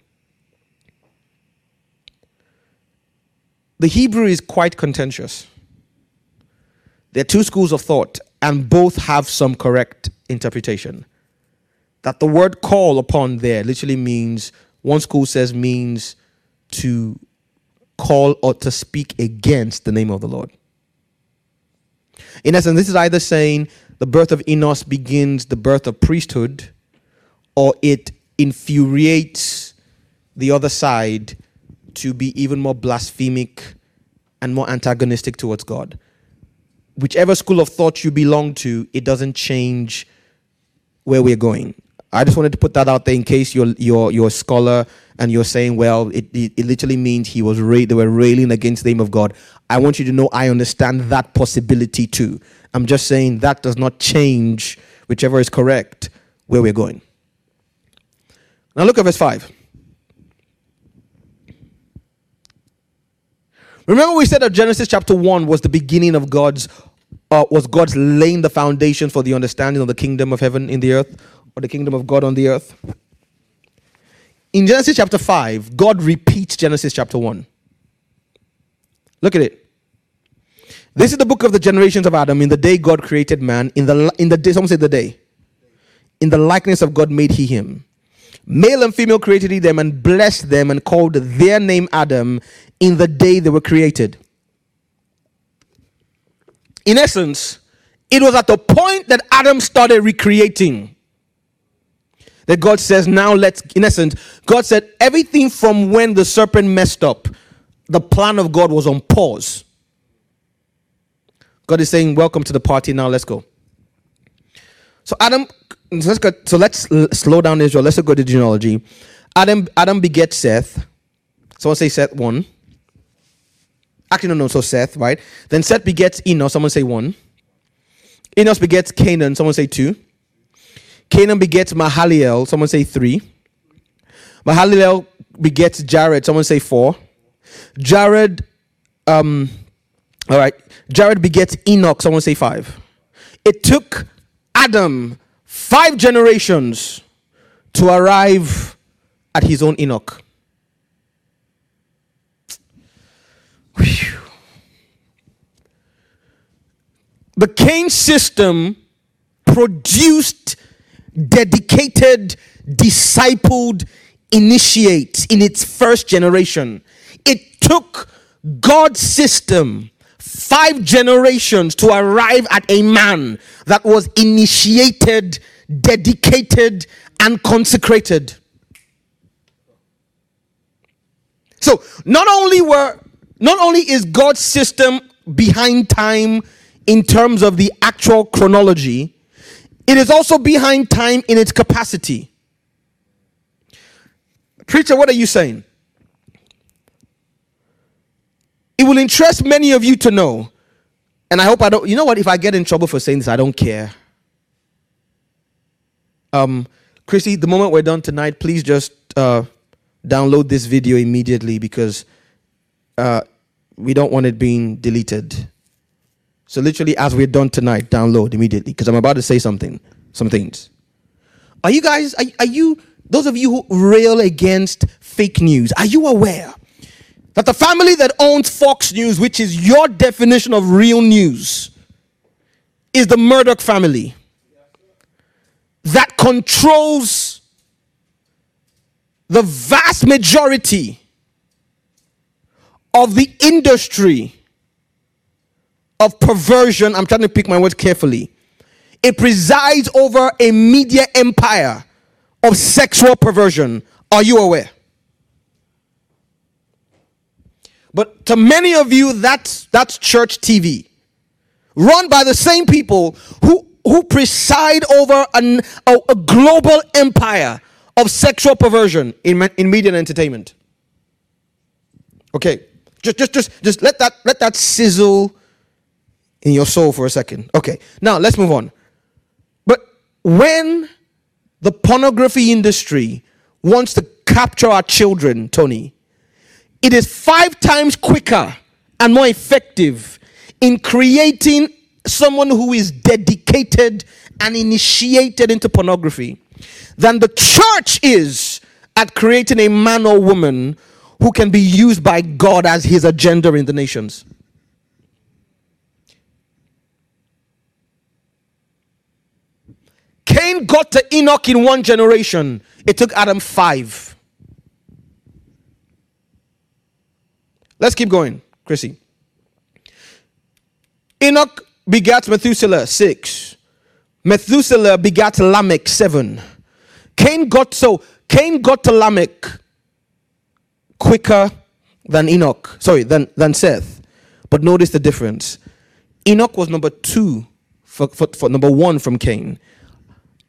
The Hebrew is quite contentious. There are two schools of thought, and both have some correct interpretation. That the word call upon there literally means one school says means to call or to speak against the name of the Lord. In essence, this is either saying the birth of Enos begins the birth of priesthood, or it infuriates the other side to be even more blasphemic and more antagonistic towards God. Whichever school of thought you belong to, it doesn't change where we're going. I just wanted to put that out there in case you're you're you're a scholar and you're saying, well, it, it, it literally means he was ra- they were railing against the name of God. I want you to know I understand that possibility too. I'm just saying that does not change whichever is correct where we're going. Now look at verse 5. Remember we said that Genesis chapter 1 was the beginning of God's uh, was God's laying the foundation for the understanding of the kingdom of heaven in the earth or the kingdom of God on the earth. In Genesis chapter 5, God repeats Genesis chapter 1. Look at it. This is the book of the generations of Adam. In the day God created man, in the in the day, someone say the day. In the likeness of God made he him. Male and female created he them and blessed them and called their name Adam in the day they were created. In essence, it was at the point that Adam started recreating that God says, now let's, in essence, God said everything from when the serpent messed up, the plan of God was on pause. God is saying, welcome to the party, now let's go. So Adam, let's go, so let's slow down Israel. Let's go to genealogy. Adam, Adam begets Seth. Someone say Seth one. Actually, no, no. So Seth, right? Then Seth begets Enos. Someone say one. Enos begets Cainan. Someone say two. Cainan begets Mahalalel. Someone say three. Mahalalel begets Jared. Someone say four. Jared, um, all right. Jared begets Enoch. Someone say five. It took Adam five generations to arrive at his own Enoch. Whew. The Cain system produced dedicated, discipled initiates in its first generation. It took God's system five generations to arrive at a man that was initiated, dedicated, and consecrated. So not only were not only is God's system behind time in terms of the actual chronology, it is also behind time in its capacity. Preacher, what are you saying? It will interest many of you to know, and I hope I don't. You know what? If I get in trouble for saying this, I don't care. Um, Chrissy, the moment we're done tonight, please just uh, download this video immediately because uh, we don't want it being deleted. So literally, as we're done tonight, download immediately because I'm about to say something, some things. Are you guys? Are, are you those of you who rail against fake news? Are you aware that the family that owns Fox News, which is your definition of real news, is the Murdoch family that controls the vast majority of the industry of perversion. I'm trying to pick my words carefully. It presides over a media empire of sexual perversion. Are you aware? But to many of you, that's, that's church TV, run by the same people who, who preside over an, a, a global empire of sexual perversion in, in media and entertainment. Okay, just, just, just, just let that let that sizzle in your soul for a second. Okay, now let's move on. But when the pornography industry wants to capture our children, Tony, it is five times quicker and more effective in creating someone who is dedicated and initiated into pornography than the church is at creating a man or woman who can be used by God as his agenda in the nations. Cain got to Enoch in one generation, it took Adam five. Let's keep going, Chrissy. Enoch begat Methuselah, six. Methuselah begat Lamech, seven. Cain got so Cain got to Lamech quicker than Enoch, sorry, than, than Seth. But notice the difference. Enoch was number two for, for, for number one from Cain.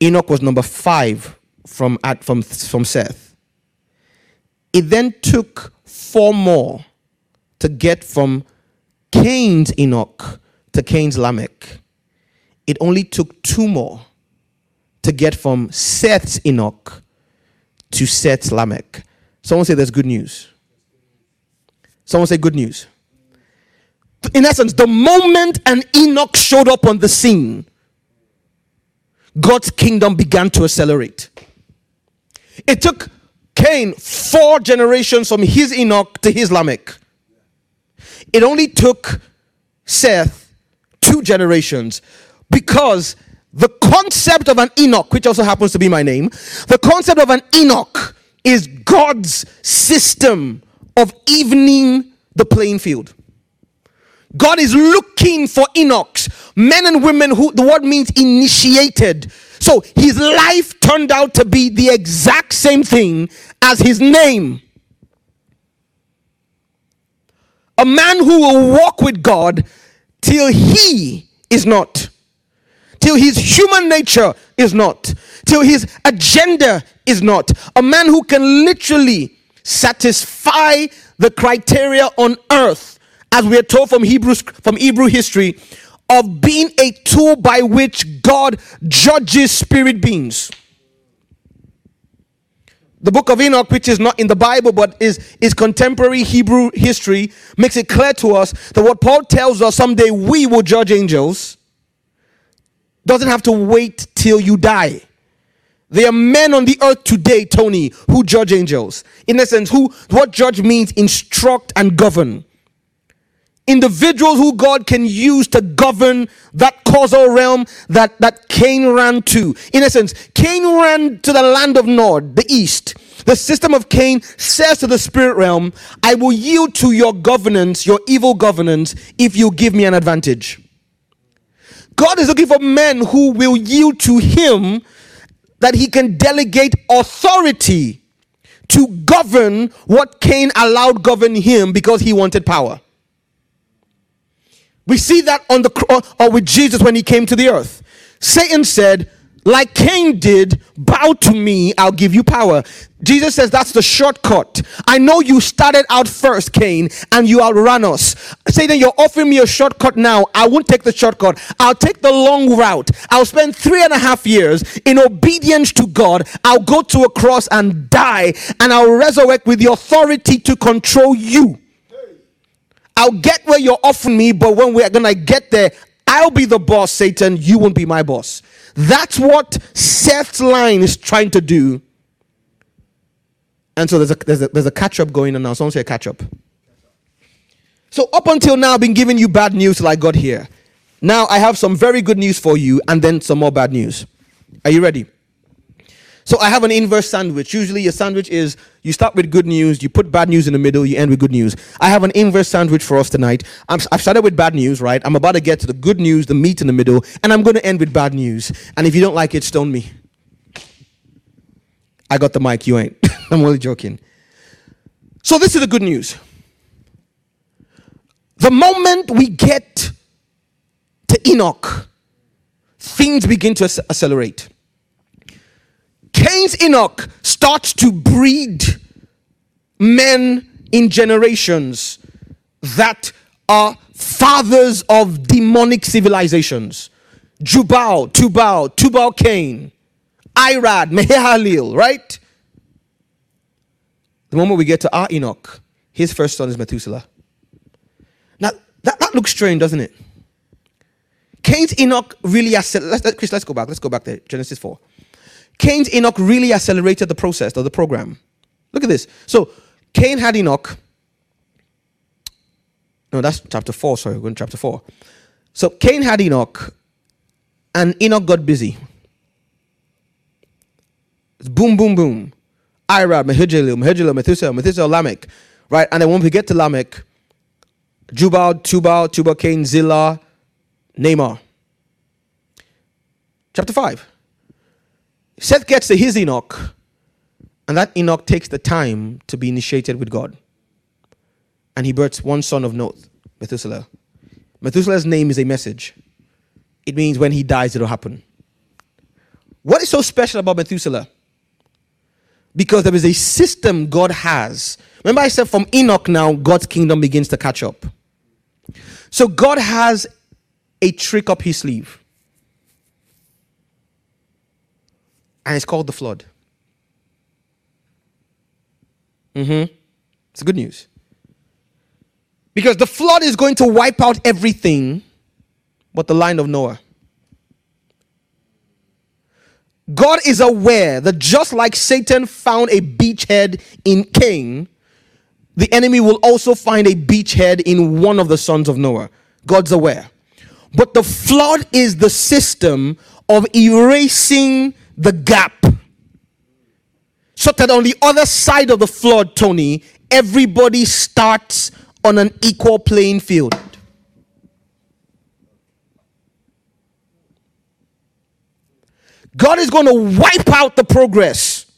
Enoch was number five from, at, from, from Seth. It then took four more to get from Cain's Enoch to Cain's Lamech. It only took two more to get from Seth's Enoch to Seth's Lamech. Someone say there's good news. Someone say good news. In essence, the moment an Enoch showed up on the scene, God's kingdom began to accelerate. It took Cain four generations from his Enoch to his Lamech. It only took Seth two generations because the concept of an Enoch, which also happens to be my name, the concept of an Enoch is God's system of evening the playing field. God is looking for Enochs, men and women who the word means initiated. So his life turned out to be the exact same thing as his name. A man who will walk with God till he is not, till his human nature is not, till his agenda is not. A man who can literally satisfy the criteria on earth, as we are told from Hebrews from Hebrew history, of being a tool by which God judges spirit beings the book of Enoch, which is not in the Bible but is, is contemporary Hebrew history, makes it clear to us that what Paul tells us someday we will judge angels doesn't have to wait till you die. There are men on the earth today, Tony, who judge angels. In essence, who what judge means instruct and govern individuals who God can use to govern that causal realm that, that Cain ran to. In essence, Cain ran to the land of Nod, the east. The system of Cain says to the spirit realm, I will yield to your governance, your evil governance, if you give me an advantage. God is looking for men who will yield to him that he can delegate authority to govern what Cain allowed govern him because he wanted power. We see that on the cross or uh, uh, with Jesus when he came to the earth. Satan said, like Cain did, bow to me, I'll give you power. Jesus says that's the shortcut. I know you started out first, Cain, and you outran us. Satan, you're offering me a shortcut now. I won't take the shortcut. I'll take the long route. I'll spend three and a half years in obedience to God. I'll go to a cross and die, and I'll resurrect with the authority to control you. I'll get where you're offering me, but when we're gonna get there, I'll be the boss, Satan. You won't be my boss. That's what Seth's line is trying to do. And so there's a, there's a, there's a catch up going on now. Someone say catch up. So up until now, I've been giving you bad news till I got here. Now I have some very good news for you and then some more bad news. Are you ready? So I have an inverse sandwich. Usually, a sandwich is you start with good news, you put bad news in the middle, you end with good news. I have an inverse sandwich for us tonight. i have started with bad news, right? I'm about to get to the good news, the meat in the middle, and I'm going to end with bad news. And if you don't like it, stone me. I got the mic, you ain't. I'm only joking. So, this is the good news. The moment we get to Enoch, things begin to accelerate. Cain's Enoch starts to breed men in generations that are fathers of demonic civilizations. Jubal, Tubal, Tubal Cain, Irad, Mehehalil, right? The moment we get to our Enoch, his first son is Methuselah. Now, that, that looks strange, doesn't it? Cain's Enoch really, let's, Chris, let's go back. Let's go back there. Genesis 4. Cain's Enoch really accelerated the process of the program. Look at this. So Cain had Enoch. No, that's chapter 4. Sorry, we're going to chapter 4. So Cain had Enoch, and Enoch got busy. It's boom, boom, boom. Irad, Mehujael, Mehujael, Methuselah, Methuselah, Lamech. Right? And then when we get to Lamech, Jubal, Tubal, Tubal, Cain, Zillah, Naamah. Chapter 5. Seth gets to his Enoch, and that Enoch takes the time to be initiated with God. And he births one son of Noth, Methuselah. Methuselah's name is a message. It means when he dies, it'll happen. What is so special about Methuselah? Because there is a system God has. Remember, I said from Enoch now, God's kingdom begins to catch up. So God has a trick up his sleeve. And it's called the flood. Mm-hmm. It's good news. Because the flood is going to wipe out everything but the line of Noah. God is aware that just like Satan found a beachhead in Cain, the enemy will also find a beachhead in one of the sons of Noah. God's aware. But the flood is the system of erasing the gap. So that on the other side of the flood, Tony, everybody starts on an equal playing field. God is going to wipe out the progress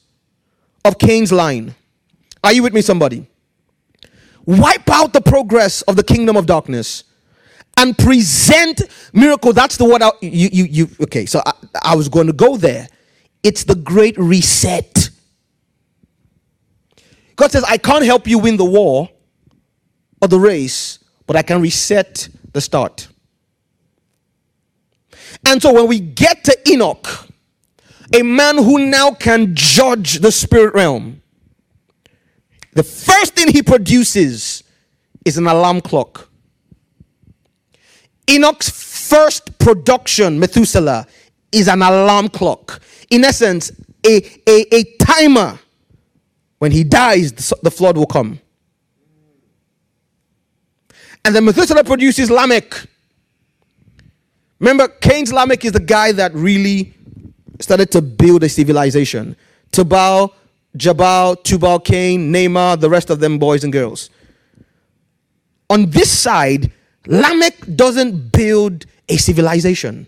of Cain's line. Are you with me, somebody? Wipe out the progress of the kingdom of darkness and present miracle. That's the word I, you, you, you, okay. So I, I was going to go there. It's the great reset. God says, I can't help you win the war or the race, but I can reset the start. And so when we get to Enoch, a man who now can judge the spirit realm, the first thing he produces is an alarm clock. Enoch's first production, Methuselah, is an alarm clock in essence, a, a, a timer. When he dies, the flood will come. And then Methuselah produces Lamech. Remember, Cain's Lamech is the guy that really started to build a civilization. Tubal, Jabal, Tubal, Cain, Naamah, the rest of them boys and girls. On this side, Lamech doesn't build a civilization.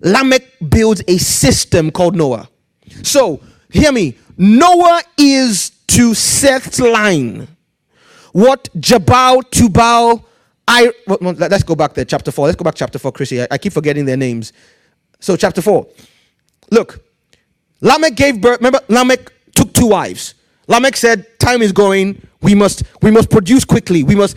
Lamech builds a system called Noah. So, hear me. Noah is to Seth's line. What Jabal, Tubal, I. Well, let's go back there, chapter 4. Let's go back chapter 4, Chrissy. I, I keep forgetting their names. So, chapter 4. Look, Lamech gave birth. Remember, Lamech took two wives. Lamech said, Time is going. We must, we must produce quickly. We must.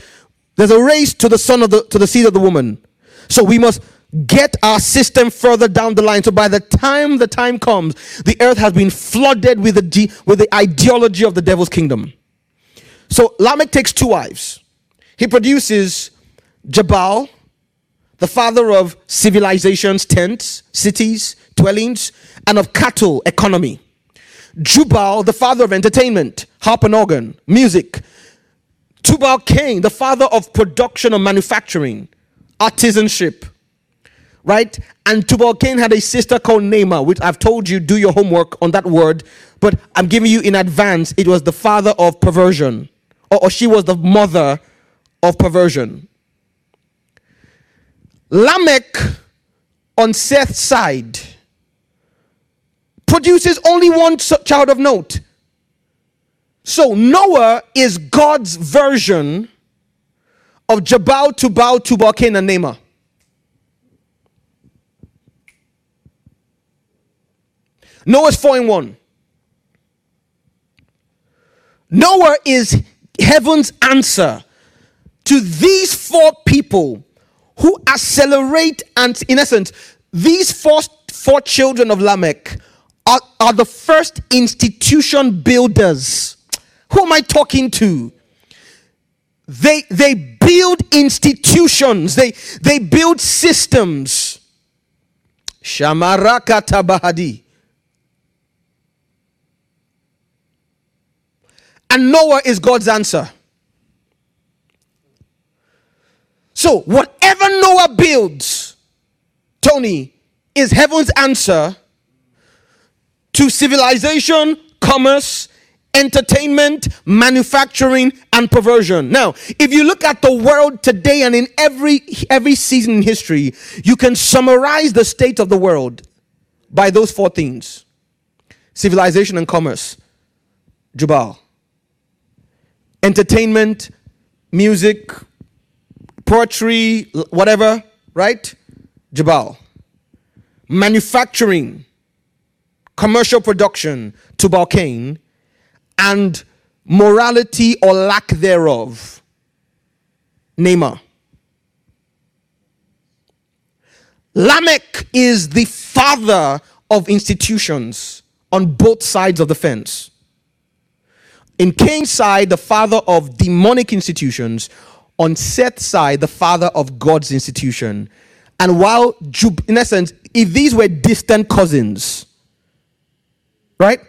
There's a race to the son of the to the seed of the woman. So we must get our system further down the line. So by the time the time comes, the earth has been flooded with the, with the ideology of the devil's kingdom. So Lamech takes two wives. He produces Jabal, the father of civilizations, tents, cities, dwellings, and of cattle economy. Jubal, the father of entertainment, harp and organ, music. Tubal Cain, the father of production or manufacturing, artisanship right? And Tubal Cain had a sister called Naamah, which I've told you, do your homework on that word, but I'm giving you in advance, it was the father of perversion, or, or she was the mother of perversion. Lamech, on Seth's side, produces only one child of note. So Noah is God's version of Jabal, Tubal, Tubal, Cain, and Naamah. Noah's 4 in 1. Noah is heaven's answer to these four people who accelerate and, in essence, these four, four children of Lamech are, are the first institution builders. Who am I talking to? They, they build institutions, they, they build systems. Shamaraka tabahadi. And Noah is God's answer. So, whatever Noah builds, Tony, is heaven's answer to civilization, commerce, entertainment, manufacturing, and perversion. Now, if you look at the world today and in every every season in history, you can summarize the state of the world by those four things: civilization and commerce. Jubal entertainment, music, poetry, whatever, right? Jabal. Manufacturing, commercial production, Tubal Cain, and morality or lack thereof, Naamah. Lamech is the father of institutions on both sides of the fence. In Cain's side, the father of demonic institutions. On Seth's side, the father of God's institution. And while, in essence, if these were distant cousins, right?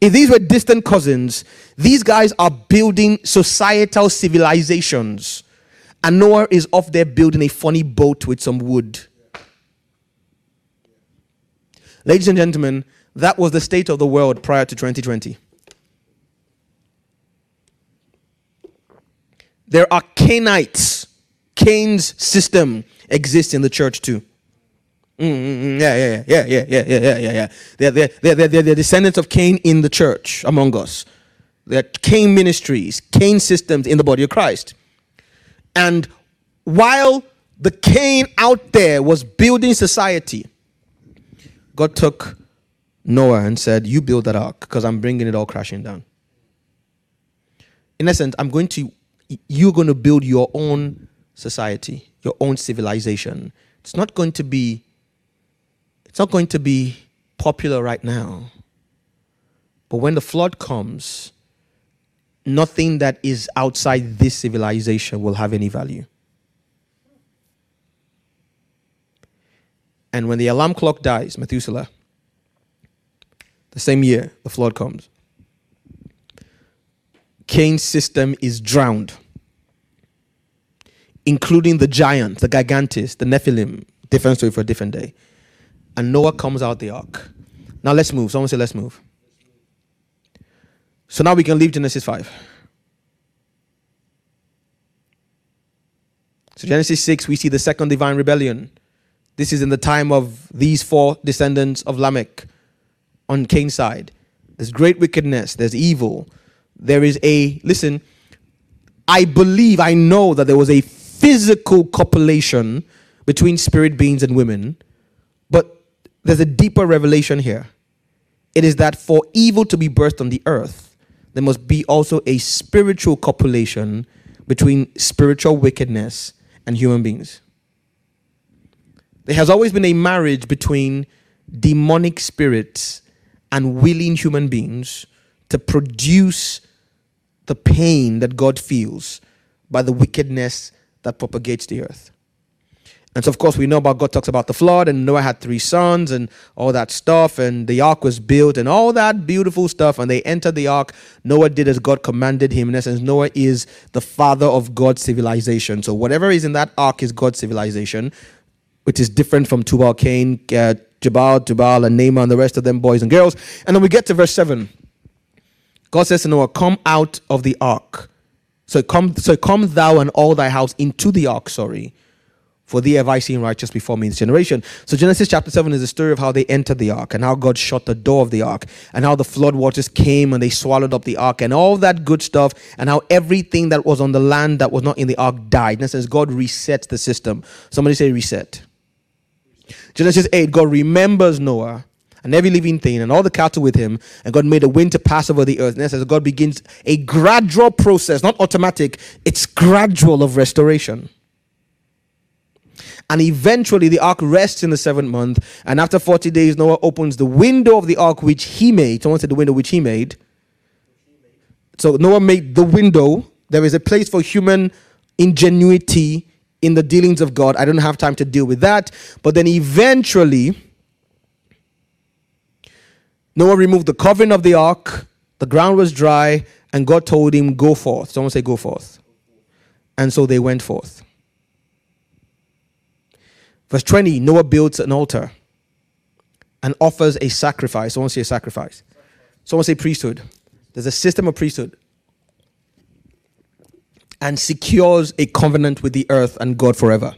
If these were distant cousins, these guys are building societal civilizations. And Noah is off there building a funny boat with some wood. Ladies and gentlemen, that was the state of the world prior to 2020. There are Cainites. Cain's system exists in the church too. Mm-hmm. Yeah, yeah, yeah, yeah, yeah, yeah, yeah, yeah, yeah. They're, they're, they're, they're, they're descendants of Cain in the church among us. There are Cain ministries, Cain systems in the body of Christ. And while the Cain out there was building society, God took Noah and said, You build that ark because I'm bringing it all crashing down. In essence, I'm going to you're going to build your own society, your own civilization. It's not going to be it's not going to be popular right now. But when the flood comes, nothing that is outside this civilization will have any value. And when the alarm clock dies, Methuselah, the same year the flood comes, Cain's system is drowned, including the giants, the gigantes, the Nephilim. Different story for a different day. And Noah comes out the ark. Now let's move. Someone say, let's move. So now we can leave Genesis 5. So, Genesis 6, we see the second divine rebellion. This is in the time of these four descendants of Lamech on Cain's side. There's great wickedness, there's evil, there is a, listen, I believe, I know that there was a physical copulation between spirit beings and women, but there's a deeper revelation here. It is that for evil to be birthed on the earth, there must be also a spiritual copulation between spiritual wickedness and human beings. There has always been a marriage between demonic spirits and willing human beings to produce the pain that God feels by the wickedness that propagates the earth. And so, of course, we know about God talks about the flood, and Noah had three sons, and all that stuff, and the ark was built, and all that beautiful stuff. And they entered the ark. Noah did as God commanded him. In essence, Noah is the father of God's civilization. So, whatever is in that ark is God's civilization, which is different from Tubal Cain, uh, Jabal, Tubal, and Naaman, and the rest of them boys and girls. And then we get to verse 7. God says to Noah, Come out of the ark. So come, so come thou and all thy house into the ark, sorry for thee have I seen righteous before me in this generation. So Genesis chapter 7 is the story of how they entered the ark and how God shut the door of the ark and how the flood waters came and they swallowed up the ark and all that good stuff and how everything that was on the land that was not in the ark died. In essence, God resets the system. Somebody say reset. Genesis 8, God remembers Noah and every living thing and all the cattle with him, and God made a wind to pass over the earth. And as God begins a gradual process, not automatic, it's gradual of restoration. And eventually the ark rests in the seventh month. And after 40 days, Noah opens the window of the ark which he made. Someone said the window which he made. So Noah made the window. There is a place for human ingenuity in the dealings of God. I don't have time to deal with that. But then eventually, Noah removed the covering of the ark. The ground was dry. And God told him, Go forth. Someone say, Go forth. And so they went forth. Verse 20 Noah builds an altar and offers a sacrifice. Someone say a sacrifice. Someone say priesthood. There's a system of priesthood. And secures a covenant with the earth and God forever.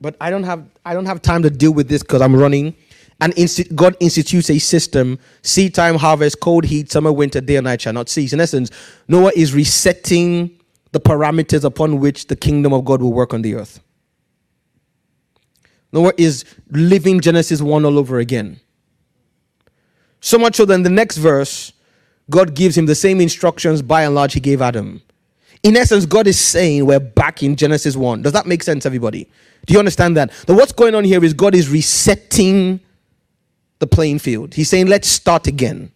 But I don't have I don't have time to deal with this because I'm running. And God institutes a system: seed time, harvest, cold, heat, summer, winter, day and night shall not cease. In essence, Noah is resetting the parameters upon which the kingdom of God will work on the earth. Noah is living Genesis 1 all over again. So much so that in the next verse, God gives him the same instructions by and large he gave Adam. In essence, God is saying we're back in Genesis 1. Does that make sense, everybody? Do you understand that? That what's going on here is God is resetting the playing field. He's saying, let's start again.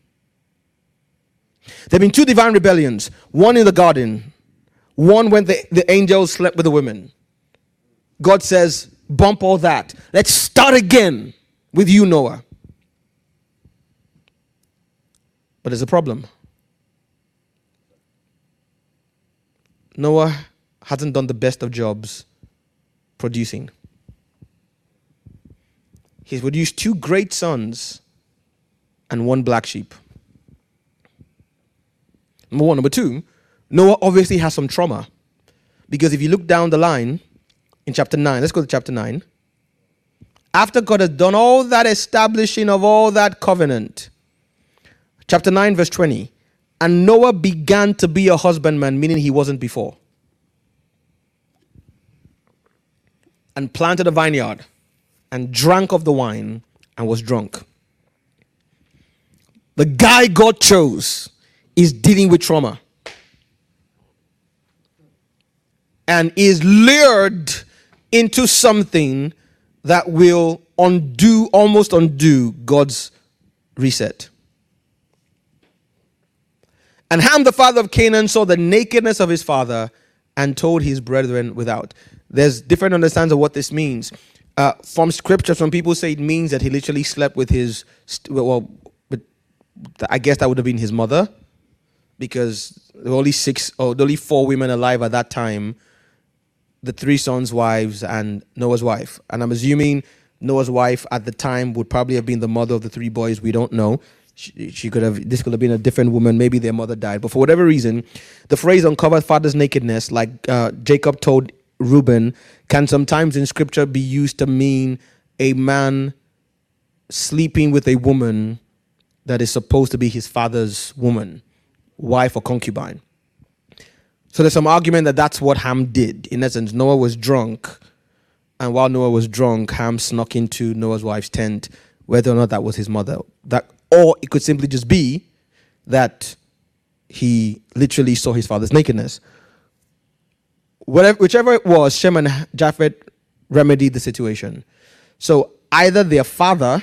There have been two divine rebellions one in the garden, one when the, the angels slept with the women. God says, bump all that. Let's start again with you, Noah. But there's a problem. Noah hasn't done the best of jobs producing. He's produced two great sons and one black sheep. Number one. Number two, Noah obviously has some trauma. Because if you look down the line in chapter 9, let's go to chapter 9. After God has done all that establishing of all that covenant, chapter 9, verse 20, and Noah began to be a husbandman, meaning he wasn't before, and planted a vineyard, and drank of the wine, and was drunk. The guy God chose is dealing with trauma. and is lured into something that will undo, almost undo God's reset. And Ham, the father of Canaan, saw the nakedness of his father and told his brethren without. There's different understandings of what this means. Uh, from scripture, some people say it means that he literally slept with his, well, but I guess that would have been his mother, because there were only six, or only four women alive at that time the three sons' wives and Noah's wife. And I'm assuming Noah's wife at the time would probably have been the mother of the three boys. We don't know. She, she could have, this could have been a different woman. Maybe their mother died. But for whatever reason, the phrase uncovered father's nakedness, like uh, Jacob told Reuben, can sometimes in scripture be used to mean a man sleeping with a woman that is supposed to be his father's woman, wife or concubine. So there's some argument that that's what Ham did. In essence, Noah was drunk, and while Noah was drunk, Ham snuck into Noah's wife's tent, whether or not that was his mother. That, or it could simply just be that he literally saw his father's nakedness. Whatever, whichever it was, Shem and Japheth remedied the situation. So either their father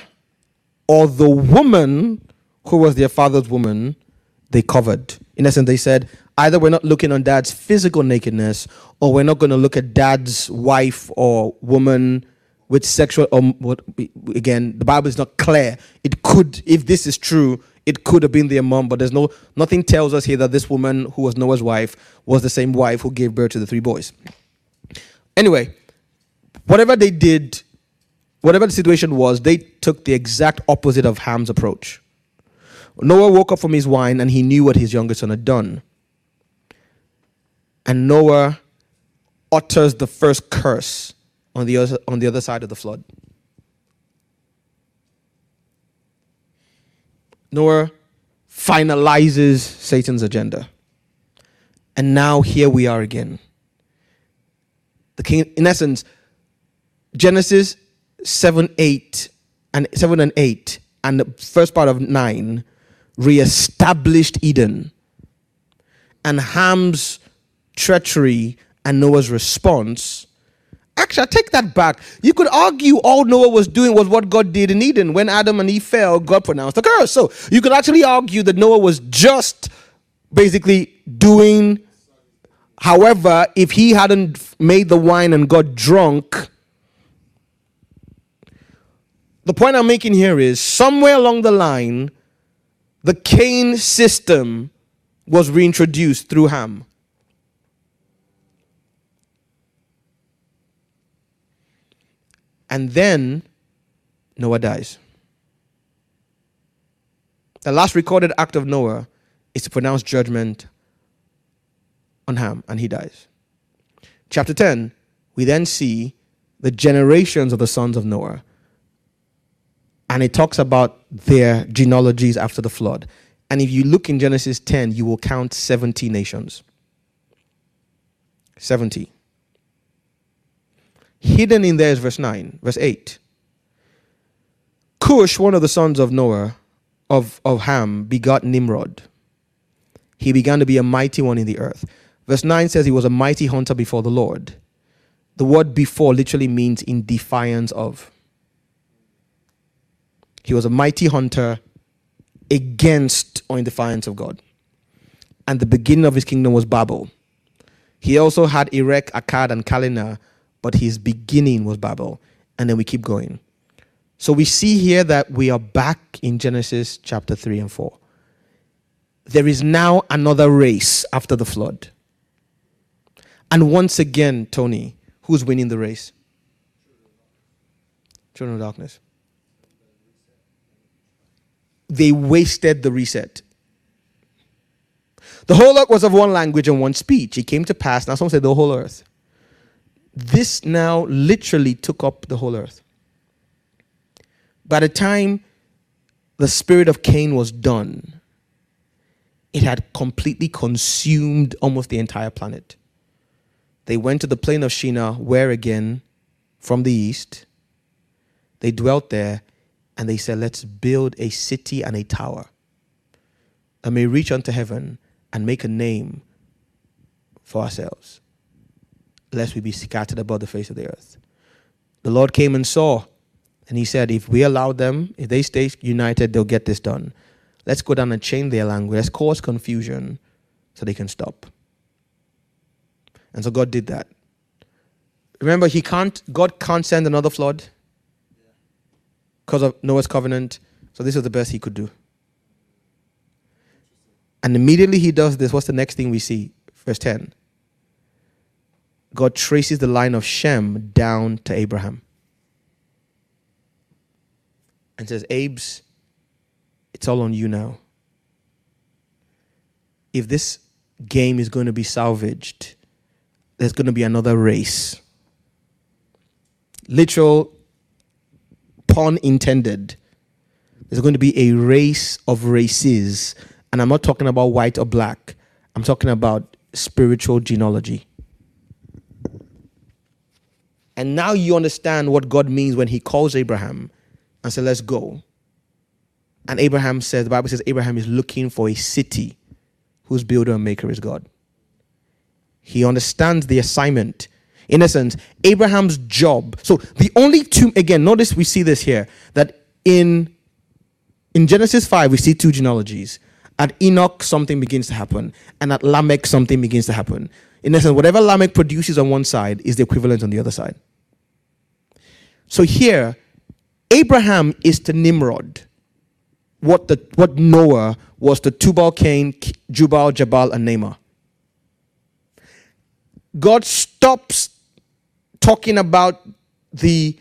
or the woman who was their father's woman, they covered. In essence, they said, either we're not looking on dad's physical nakedness or we're not going to look at dad's wife or woman with sexual um, what again the bible is not clear it could if this is true it could have been their mom but there's no nothing tells us here that this woman who was noah's wife was the same wife who gave birth to the three boys. Anyway whatever they did whatever the situation was they took the exact opposite of ham's approach. Noah woke up from his wine and he knew what his youngest son had done. And Noah utters the first curse on the other, on the other side of the flood. Noah finalizes Satan's agenda. And now here we are again. The king, in essence, Genesis 7, 8, and 7 and 8, and the first part of 9 reestablished Eden. And Ham's treachery, and Noah's response. Actually, I take that back. You could argue all Noah was doing was what God did in Eden. When Adam and Eve fell, God pronounced the curse. So you could actually argue that Noah was just basically doing. However, if he hadn't made the wine and got drunk, the point I'm making here is somewhere along the line, the Cain system was reintroduced through Ham. And then Noah dies. The last recorded act of Noah is to pronounce judgment on Ham, and he dies. Chapter 10, we then see the generations of the sons of Noah. And it talks about their genealogies after the flood. And if you look in Genesis 10, you will count 70 nations. 70. Hidden in there is verse 9, verse 8. Cush, one of the sons of Noah, of, of Ham, begot Nimrod. He began to be a mighty one in the earth. Verse 9 says he was a mighty hunter before the Lord. The word before literally means in defiance of. He was a mighty hunter against or in defiance of God. And the beginning of his kingdom was Babel. He also had Erech, Akkad, and Calneh, but his beginning was Babel. And then we keep going. So we see here that we are back in Genesis chapter 3 and 4. There is now another race after the flood. And once again, Tony, who's winning the race? Children of darkness. They wasted the reset. The whole earth was of one language and one speech. It came to pass. Now, some say the whole earth this now literally took up the whole earth. By the time the spirit of Cain was done, it had completely consumed almost the entire planet. They went to the plain of Shinar, where again, from the east, they dwelt there and they said, Let's build a city and a tower and may reach unto heaven and make a name for ourselves lest we be scattered above the face of the earth. The Lord came and saw, and he said, If we allow them, if they stay united, they'll get this done. Let's go down and change their language. Let's cause confusion so they can stop. And so God did that. Remember, he can't, God can't send another flood because of Noah's covenant. So this was the best he could do. And immediately he does this, what's the next thing we see? Verse 10. God traces the line of Shem down to Abraham and says, Abes, it's all on you now. If this game is going to be salvaged, there's going to be another race. Literal pun intended. There's going to be a race of races. And I'm not talking about white or black, I'm talking about spiritual genealogy. And now you understand what God means when He calls Abraham and said, Let's go. And Abraham says, The Bible says, Abraham is looking for a city whose builder and maker is God. He understands the assignment. In essence, Abraham's job. So the only two, again, notice we see this here that in in Genesis 5, we see two genealogies. At Enoch, something begins to happen, and at Lamech, something begins to happen. In essence, whatever Lamech produces on one side is the equivalent on the other side. So here, Abraham is to Nimrod what, the, what Noah was to Tubal Cain, Jubal, Jabal, and Naamah. God stops talking about the,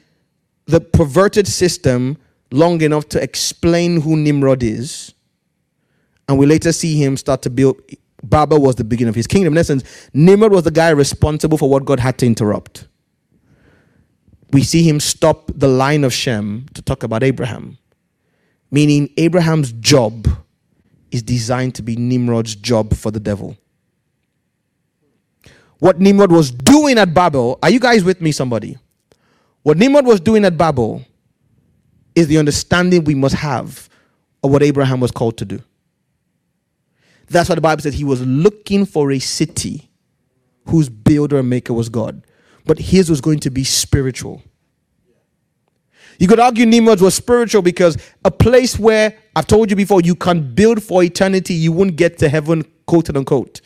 the perverted system long enough to explain who Nimrod is. And we later see him start to build. Babel was the beginning of his kingdom. In essence, Nimrod was the guy responsible for what God had to interrupt. We see him stop the line of Shem to talk about Abraham. Meaning, Abraham's job is designed to be Nimrod's job for the devil. What Nimrod was doing at Babel, are you guys with me, somebody? What Nimrod was doing at Babel is the understanding we must have of what Abraham was called to do. That's why the Bible says he was looking for a city whose builder and maker was God. But his was going to be spiritual. You could argue Nimrod was spiritual because a place where I've told you before, you can build for eternity, you won't get to heaven, quote unquote.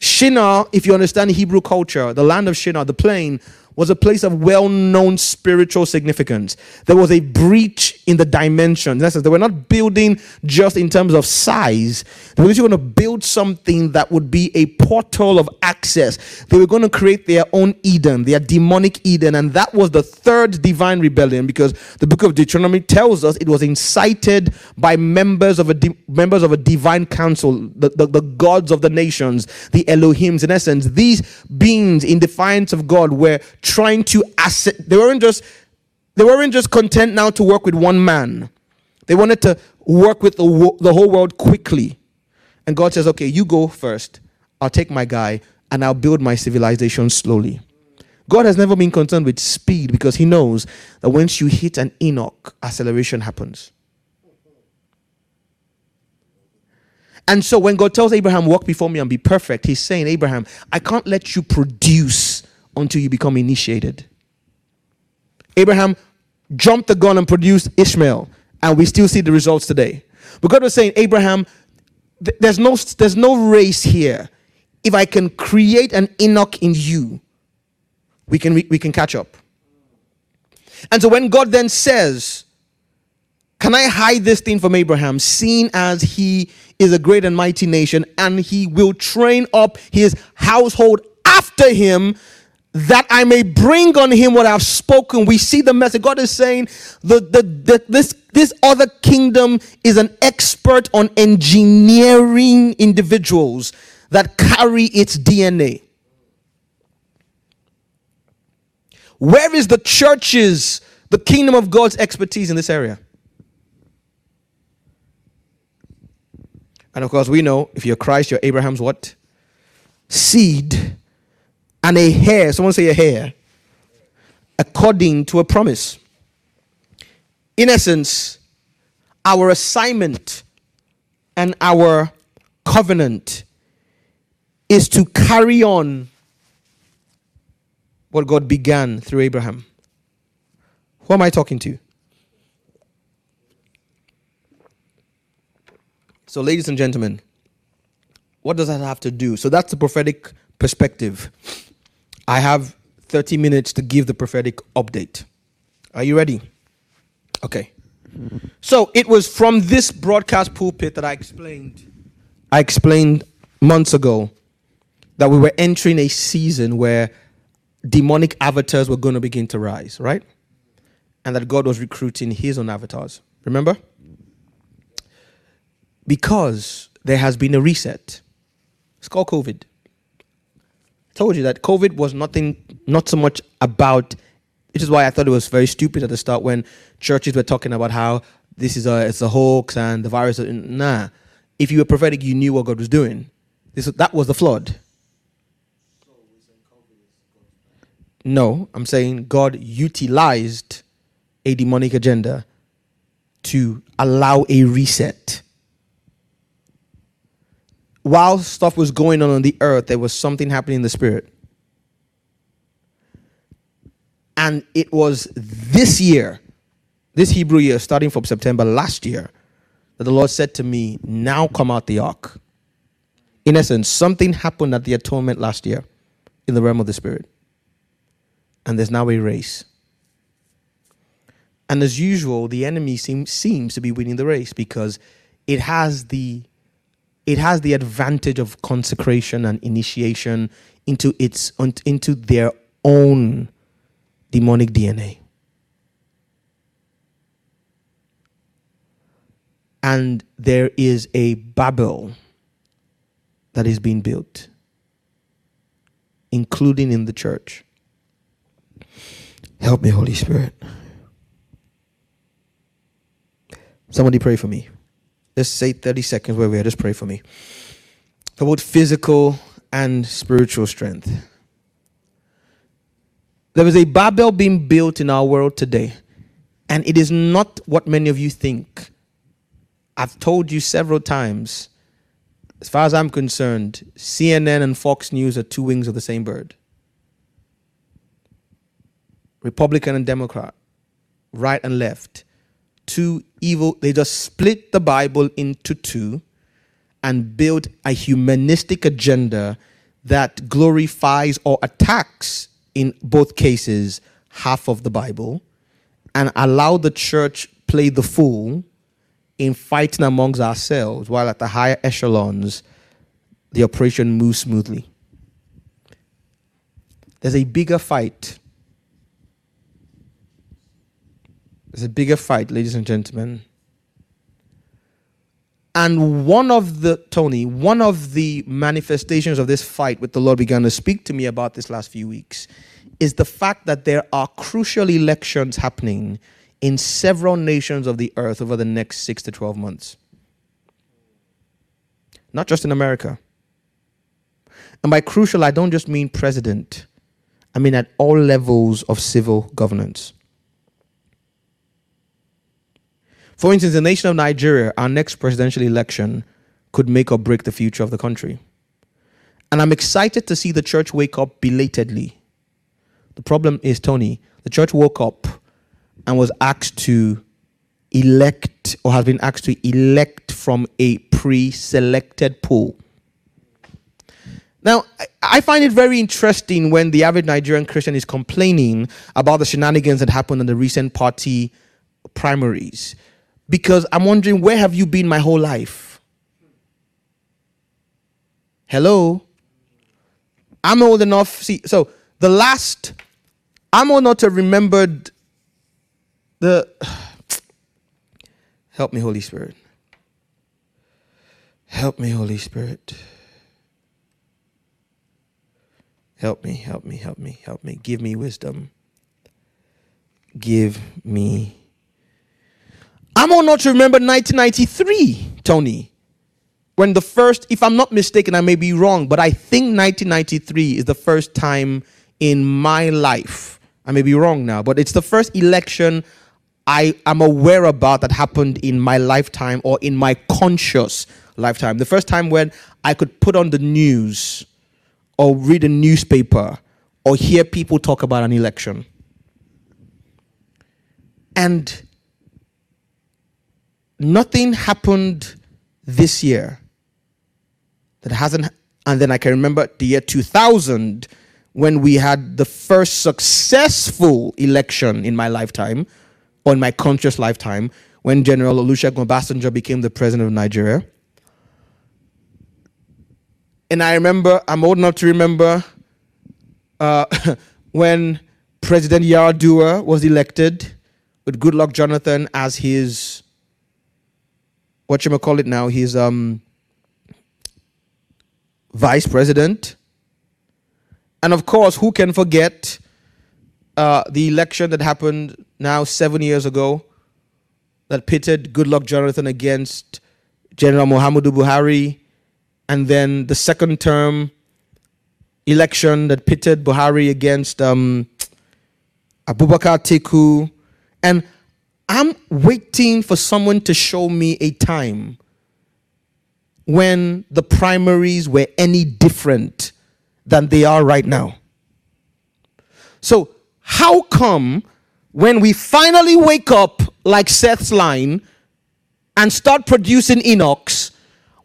Shinar, if you understand Hebrew culture, the land of Shinar, the plain, was a place of well known spiritual significance. There was a breach in the dimension. In essence, they were not building just in terms of size, they were going to build something that would be a portal of access. They were going to create their own Eden, their demonic Eden. And that was the third divine rebellion because the book of Deuteronomy tells us it was incited by members of a, di- members of a divine council, the, the, the gods of the nations, the Elohims. In essence, these beings in defiance of God were trying to asset. They weren't just they weren't just content now to work with one man. They wanted to work with the, the whole world quickly. And God says, okay, you go first. I'll take my guy and I'll build my civilization slowly. God has never been concerned with speed because he knows that once you hit an Enoch, acceleration happens. And so when God tells Abraham, walk before me and be perfect, he's saying, Abraham, I can't let you produce until you become initiated. Abraham jumped the gun and produced Ishmael, and we still see the results today. But God was saying, Abraham, th- there's no, there's no race here. If I can create an Enoch in you, we can, we, we can catch up. And so when God then says, Can I hide this thing from Abraham, seeing as he is a great and mighty nation, and he will train up his household after him that I may bring on him what I've spoken. We see the message. God is saying the, the, the, this, this other kingdom is an expert on engineering individuals that carry its DNA. Where is the church's, the kingdom of God's expertise in this area? And of course, we know if you're Christ, you're Abraham's what? Seed and a heir, someone say a heir, according to a promise. In essence, our assignment and our covenant is to carry on what God began through Abraham. Who am I talking to? So, ladies and gentlemen, what does that have to do? So, that's the prophetic perspective. I have 30 minutes to give the prophetic update. Are you ready? Okay. So it was from this broadcast pulpit that I explained. I explained months ago that we were entering a season where demonic avatars were going to begin to rise, right? And that God was recruiting his own avatars. Remember? Because there has been a reset. It's called COVID told you that COVID was nothing, not so much about which is why I thought it was very stupid at the start when churches were talking about how this is a it's a hoax and the virus. Nah, if you were prophetic, you knew what God was doing. This that was the flood. No, I'm saying God utilized a demonic agenda to allow a reset. While stuff was going on on the earth, there was something happening in the spirit. And it was this year, this Hebrew year, starting from September last year, that the Lord said to me, Now come out the ark. In essence, something happened at the atonement last year in the realm of the spirit. And there's now a race. And as usual, the enemy seem, seems to be winning the race because it has the it has the advantage of consecration and initiation into its into their own demonic DNA. And there is a Babel that is being built, including in the church. Help me, Holy Spirit. Somebody pray for me. Just say 30 seconds where we are. Just pray for me. For both physical and spiritual strength. There is a Babel being built in our world today, and it is not what many of you think. I've told you several times, as far as I'm concerned, CNN and Fox News are two wings of the same bird Republican and Democrat, right and left. Two evil, they just split the Bible into two and build a humanistic agenda that glorifies or attacks in both cases half of the Bible and allow the church play the fool in fighting amongst ourselves while at the higher echelons the operation moves smoothly. There's a bigger fight. There's a bigger fight, ladies and gentlemen. And one of the, Tony, one of the manifestations of this fight with the Lord began to speak to me about this last few weeks is the fact that there are crucial elections happening in several nations of the earth over the next six to 12 months. Not just in America. And by crucial, I don't just mean president, I mean at all levels of civil governance. For instance, the nation of Nigeria, our next presidential election could make or break the future of the country. And I'm excited to see the church wake up belatedly. The problem is, Tony, the church woke up and was asked to elect or has been asked to elect from a pre selected pool. Now, I find it very interesting when the average Nigerian Christian is complaining about the shenanigans that happened in the recent party primaries because I'm wondering where have you been my whole life? Hello? I'm old enough. See, so the last, I'm old enough to remembered the. Help me, Holy Spirit. Help me, Holy Spirit. Help me, help me, help me, help me. Give me wisdom. Give me I'm old not to remember 1993, Tony, when the first, if I'm not mistaken, I may be wrong, but I think 1993 is the first time in my life. I may be wrong now, but it's the first election I am aware about that happened in my lifetime or in my conscious lifetime. The first time when I could put on the news or read a newspaper or hear people talk about an election. And nothing happened this year that hasn't and then i can remember the year 2000 when we had the first successful election in my lifetime or in my conscious lifetime when general olusegun obasanjo became the president of nigeria. And i remember i'm old enough to remember uh, when president Yar'Adua was elected with goodluck jonathan as his what you call it now, he's um, vice president. And of course, who can forget uh, the election that happened now seven years ago that pitted Goodluck Jonathan against General Muhammadu Buhari, and then the second term election that pitted Buhari against um, Abubakar Atiku. And I'm waiting for someone to show me a time when the primaries were any different than they are right now. So, how come when we finally wake up like Seth's line and start producing Enochs,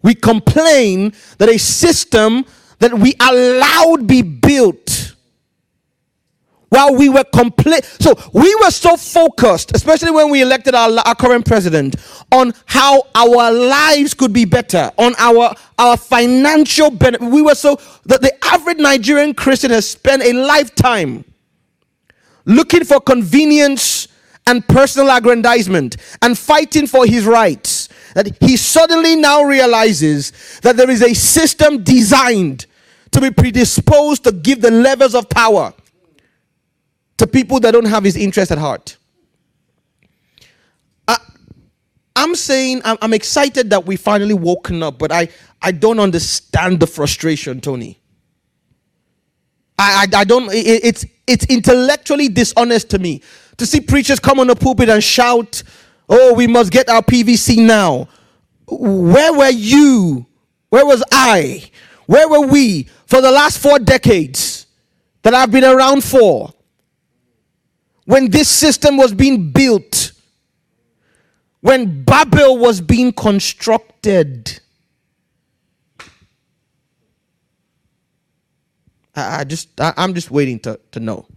we complain that a system that we allowed be built while we were complete. So we were so focused, especially when we elected our, our current president, on how our lives could be better, on our our financial benefit. We were so that the average Nigerian Christian has spent a lifetime looking for convenience and personal aggrandizement and fighting for his rights. That he suddenly now realizes that there is a system designed to be predisposed to give the levers of power to people that don't have his interest at heart. I, I'm saying I'm, I'm excited that we finally woken up, but I, I don't understand the frustration, Tony. I, I, I don't, it, it's, it's intellectually dishonest to me to see preachers come on the pulpit and shout, oh, we must get our PVC now. Where were you? Where was I? Where were we for the last four decades that I've been around for? When this system was being built, when Babel was being constructed. I, I just, I, I'm just waiting to, to know.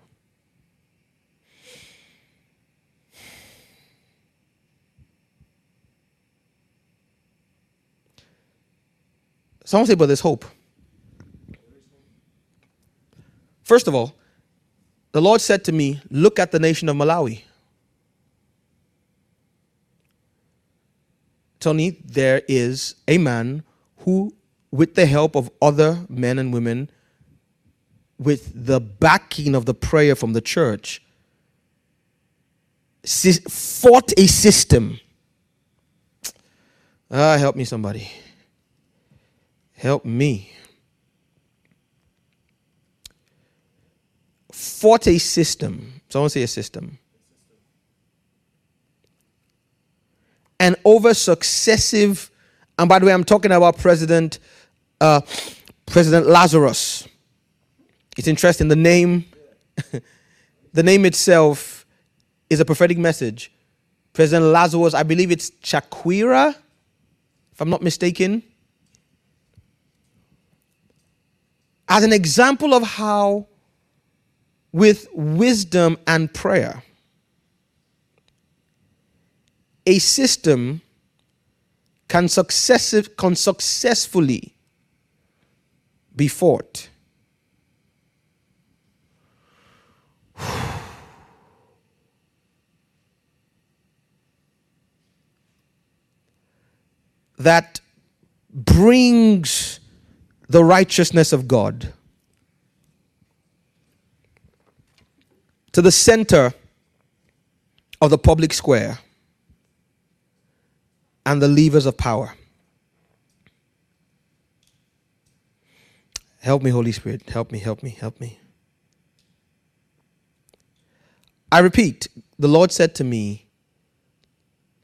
Someone say, but there's hope. First of all, the Lord said to me, Look at the nation of Malawi. Tony, there is a man who, with the help of other men and women, with the backing of the prayer from the church, fought a system. Ah, help me, somebody. Help me. Fought a system. Someone say a system. And over successive, and by the way, I'm talking about President uh, President Lazarus. It's interesting. The name, the name itself is a prophetic message. President Lazarus, I believe it's Chakwera, if I'm not mistaken. As an example of how with wisdom and prayer. A system can, successive, can successfully be fought. that brings the righteousness of God to the center of the public square and the levers of power. Help me, Holy Spirit. Help me, help me, help me. I repeat, the Lord said to me,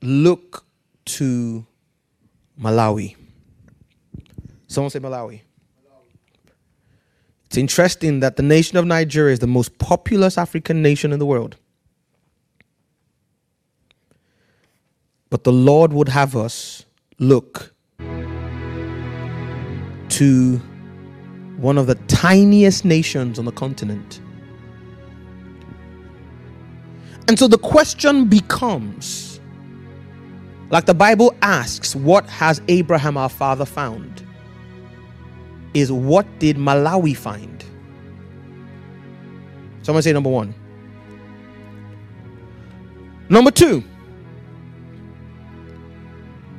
Look to Malawi. Someone say Malawi. It's interesting that the nation of Nigeria is the most populous African nation in the world. But the Lord would have us look to one of the tiniest nations on the continent. And so the question becomes like the Bible asks, what has Abraham our father found? Is what did Malawi find? Someone say number one. Number two,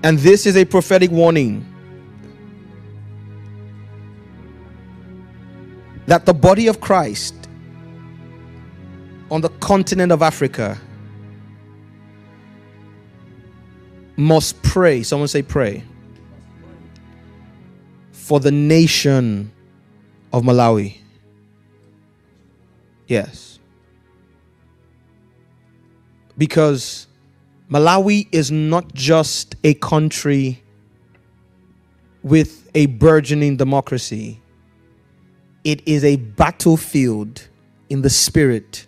and this is a prophetic warning that the body of Christ on the continent of Africa must pray. Someone say, pray. For the nation of Malawi. Yes. Because Malawi is not just a country with a burgeoning democracy, it is a battlefield in the spirit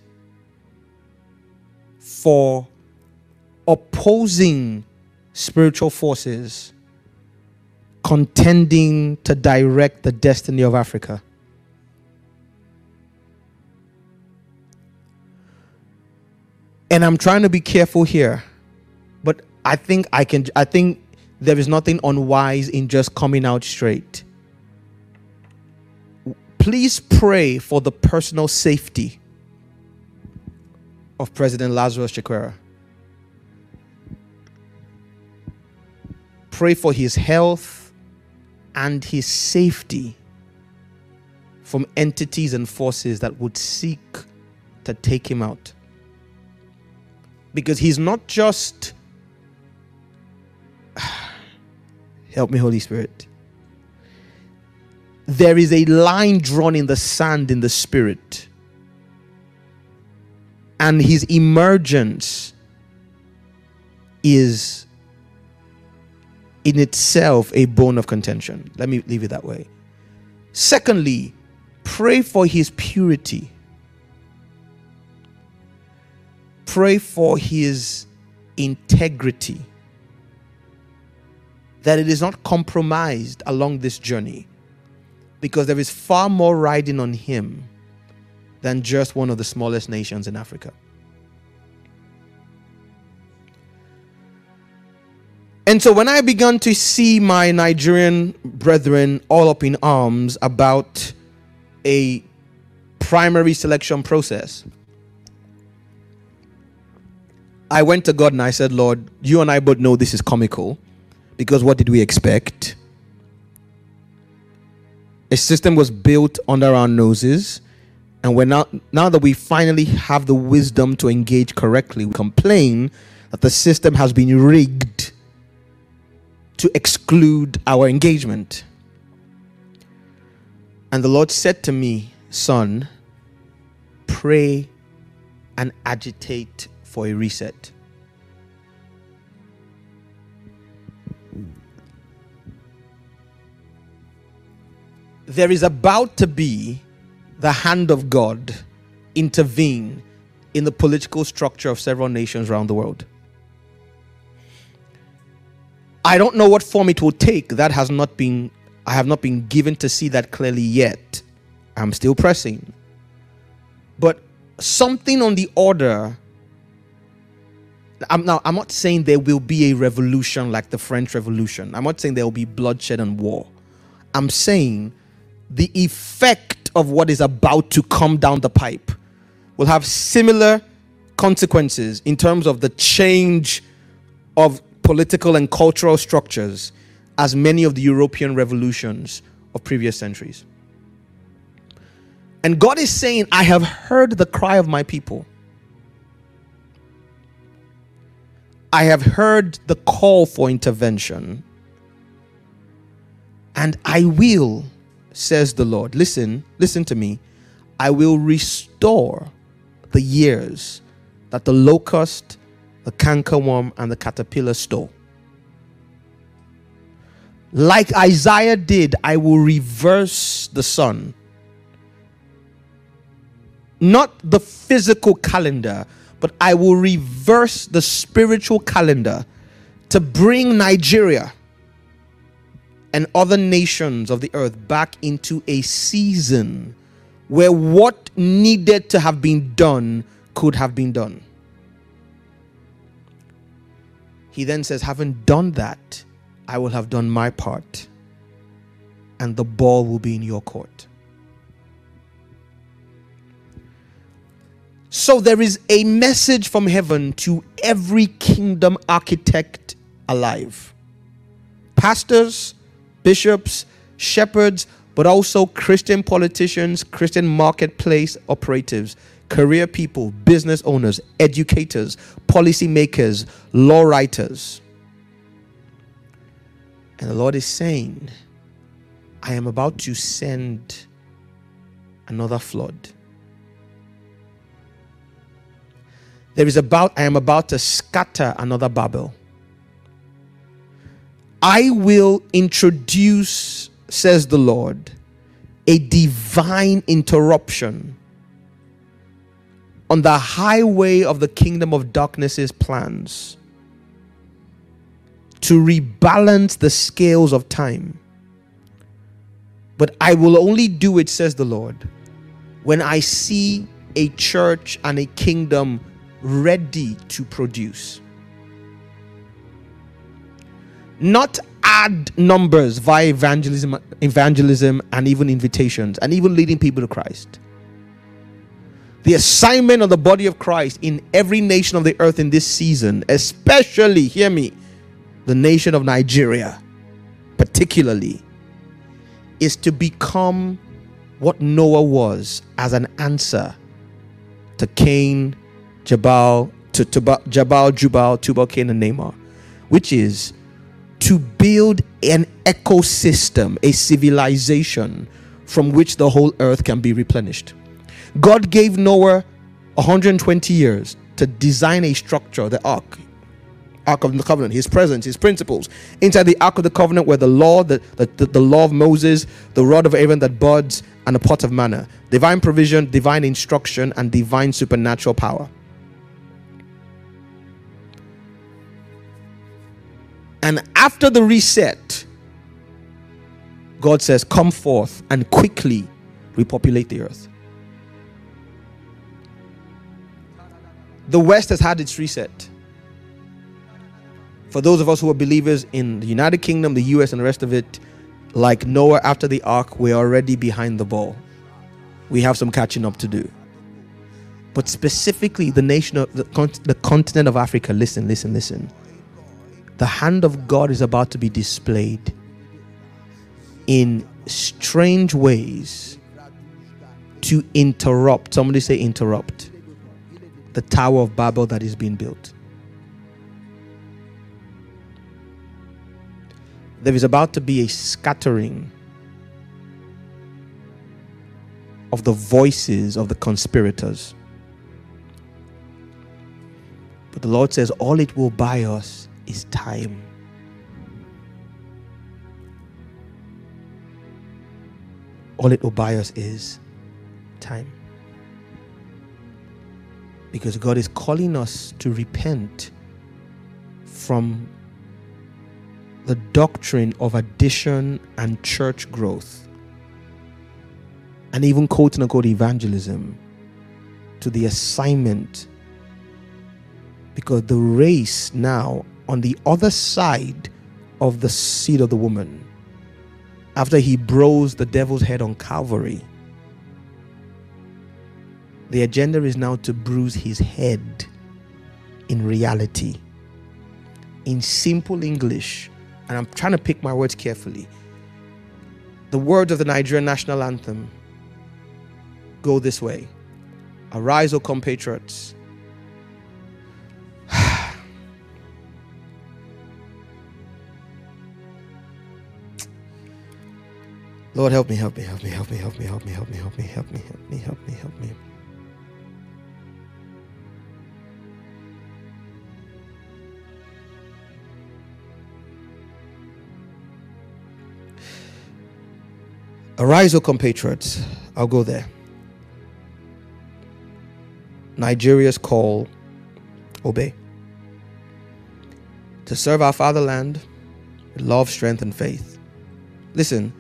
for opposing spiritual forces contending to direct the destiny of Africa. And I'm trying to be careful here, but I think I can I think there is nothing unwise in just coming out straight. Please pray for the personal safety of President Lazarus Chakwera. Pray for his health and his safety from entities and forces that would seek to take him out. Because he's not just. Help me, Holy Spirit. There is a line drawn in the sand in the spirit. And his emergence is in itself a bone of contention. Let me leave it that way. Secondly, pray for his purity. Pray for his integrity. That it is not compromised along this journey. Because there is far more riding on him than just one of the smallest nations in Africa. And so when I began to see my Nigerian brethren all up in arms about a primary selection process, I went to God and I said, Lord, you and I both know this is comical because what did we expect? A system was built under our noses, and we're now, now that we finally have the wisdom to engage correctly, we complain that the system has been rigged to exclude our engagement. And the Lord said to me, Son, pray and agitate for a reset. There is about to be the hand of God intervene in the political structure of several nations around the world. I don't know what form it will take. That has not been, I have not been given to see that clearly yet. I'm still pressing. But something on the order. I'm now I'm not saying there will be a revolution like the French Revolution. I'm not saying there will be bloodshed and war. I'm saying the effect of what is about to come down the pipe will have similar consequences in terms of the change of political and cultural structures as many of the European revolutions of previous centuries. And God is saying, I have heard the cry of my people. I have heard the call for intervention. And I will, says the Lord. Listen, listen to me. I will restore the years that the locust the cankerworm, and the caterpillar stole. Like Isaiah did, I will reverse the sun. Not the physical calendar, but I will reverse the spiritual calendar to bring Nigeria and other nations of the earth back into a season where what needed to have been done could have been done. He then says, Having done that, I will have done my part, and the ball will be in your court. So there is a message from heaven to every kingdom architect alive pastors, bishops, shepherds, but also Christian politicians, Christian marketplace operatives, career people, business owners, educators, policymakers, law writers. And the Lord is saying, I am about to send another flood. There is about, I am about to scatter another Babel. I will introduce, says the Lord, a divine interruption on the highway of the kingdom of darkness's plans to rebalance the scales of time. But I will only do it, says the Lord, when I see a church and a kingdom ready to produce. Not add numbers via evangelism, evangelism and even invitations and even leading people to Christ. The assignment of the body of Christ in every nation of the earth in this season, especially, hear me, the nation of Nigeria, particularly, is to become what Noah was as an answer to Cain, Jabal, to, Jabal, Jubal, Tubal, Cain, and Naamah, which is to build an ecosystem, a civilization from which the whole earth can be replenished. God gave Noah 120 years to design a structure, the ark, ark of the covenant, his presence, his principles. Inside the ark of the covenant were the law, the, the, the law of Moses, the rod of Aaron that buds, and a pot of manna. Divine provision, divine instruction, and divine supernatural power. And after the reset, God says, Come forth and quickly repopulate the earth. The West has had its reset. For those of us who are believers in the United Kingdom, the US, and the rest of it, like Noah after the ark, we're already behind the ball. We have some catching up to do. But specifically, the nation of the, the continent of Africa, listen, listen, listen the hand of God is about to be displayed in strange ways to interrupt. Somebody say, interrupt the Tower of Babel that is being built. There is about to be a scattering of the voices of the conspirators. But the Lord says, all it will buy us is time. All it will buy us is time. Because God is calling us to repent from the doctrine of addition and church growth, and even quote unquote evangelism, to the assignment. Because the race now on the other side of the seed of the woman after he bros the devil's head on Calvary. The agenda is now to bruise his head in reality. In simple English, and I'm trying to pick my words carefully. The words of the Nigerian national anthem go this way Arise, O compatriots, Lord, help me, help me, help me, help me, help me, help me, help me, help me, help me, help me, help me, help me. Arise, O compatriots. I'll go there. Nigeria's call, obey. To serve our fatherland with love, strength, and faith. Listen,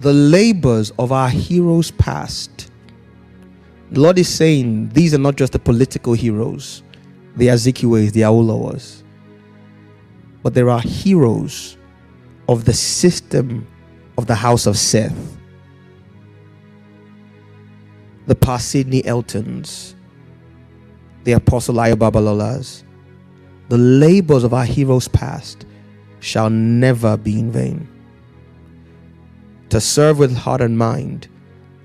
the labors of our heroes past. The Lord is saying these are not just the political heroes, the Azikiwes, the Awolowos, but there are heroes of the system of the house of Seth. The Pa Sydney Eltons, the Apostle Ayo Babalolas, the labors of our heroes past shall never be in vain to serve with heart and mind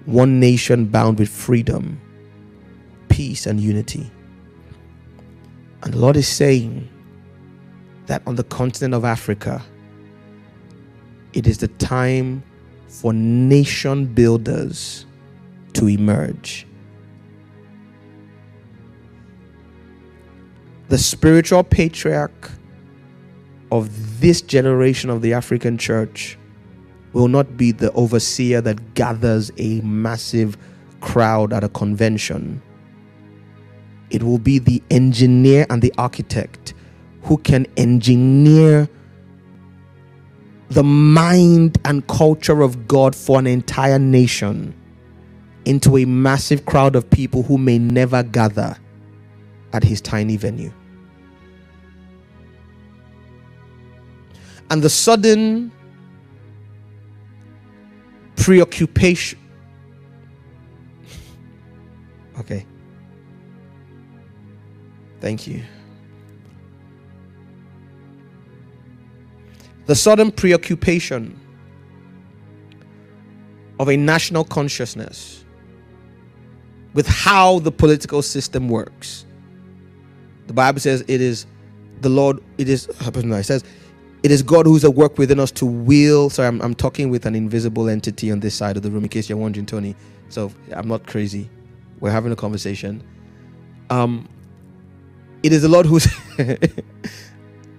one nation bound with freedom peace and unity. And the Lord is saying that on the continent of Africa, it is the time for nation builders to emerge. The spiritual patriarch of this generation of the African church will not be the overseer that gathers a massive crowd at a convention. It will be the engineer and the architect who can engineer the mind and culture of God for an entire nation into a massive crowd of people who may never gather at his tiny venue. And the sudden preoccupation. Okay. Thank you. The sudden preoccupation of a national consciousness with how the political system works. The Bible says it is the Lord, it is, it says, it is God who's at work within us to will. Sorry, I'm, I'm talking with an invisible entity on this side of the room in case you're wondering, Tony. So I'm not crazy. We're having a conversation. Um, it is the Lord who's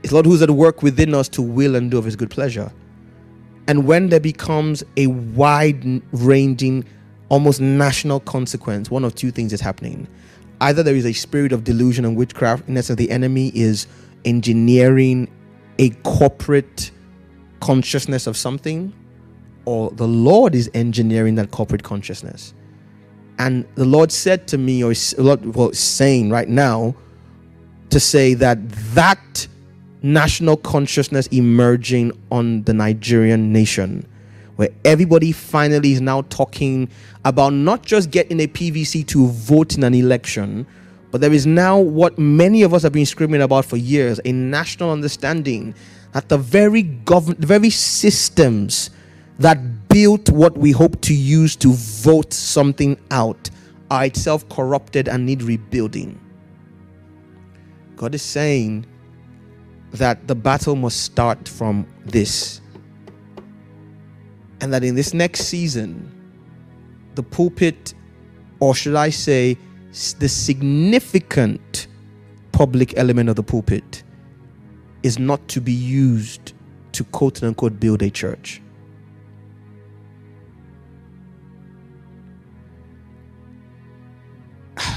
it's Lord who's at work within us to will and do of his good pleasure. And when there becomes a wide ranging, almost national consequence, one of two things is happening. Either there is a spirit of delusion and witchcraft, in essence, the enemy is engineering a corporate consciousness of something, or the Lord is engineering that corporate consciousness. And the Lord said to me, or Lord, well, saying right now, to say that that national consciousness emerging on the Nigerian nation, where everybody finally is now talking about not just getting a PVC to vote in an election, but there is now what many of us have been screaming about for years a national understanding that the very government, the very systems that built what we hope to use to vote something out are itself corrupted and need rebuilding. God is saying that the battle must start from this. And that in this next season, the pulpit, or should I say, the significant public element of the pulpit, is not to be used to quote unquote build a church.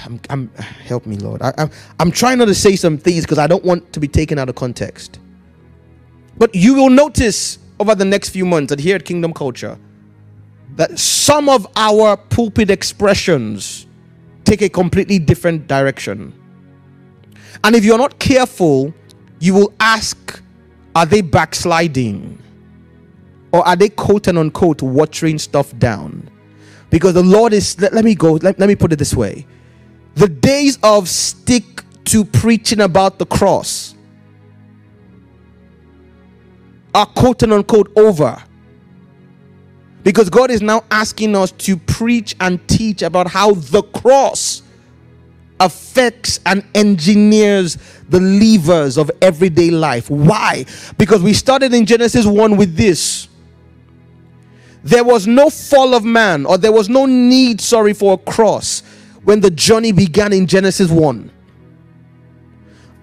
I'm, I'm, help me, Lord. I, I'm, I'm trying not to say some things because I don't want to be taken out of context. But you will notice over the next few months that here at Kingdom Culture, that some of our pulpit expressions take a completely different direction. And if you're not careful, you will ask, are they backsliding? Or are they quote and unquote watering stuff down? Because the Lord is, let, let me go, let, let me put it this way the days of stick to preaching about the cross are quote and unquote over. Because God is now asking us to preach and teach about how the cross affects and engineers the levers of everyday life. Why? Because we started in Genesis 1 with this. There was no fall of man, or there was no need, sorry, for a cross when the journey began in Genesis 1.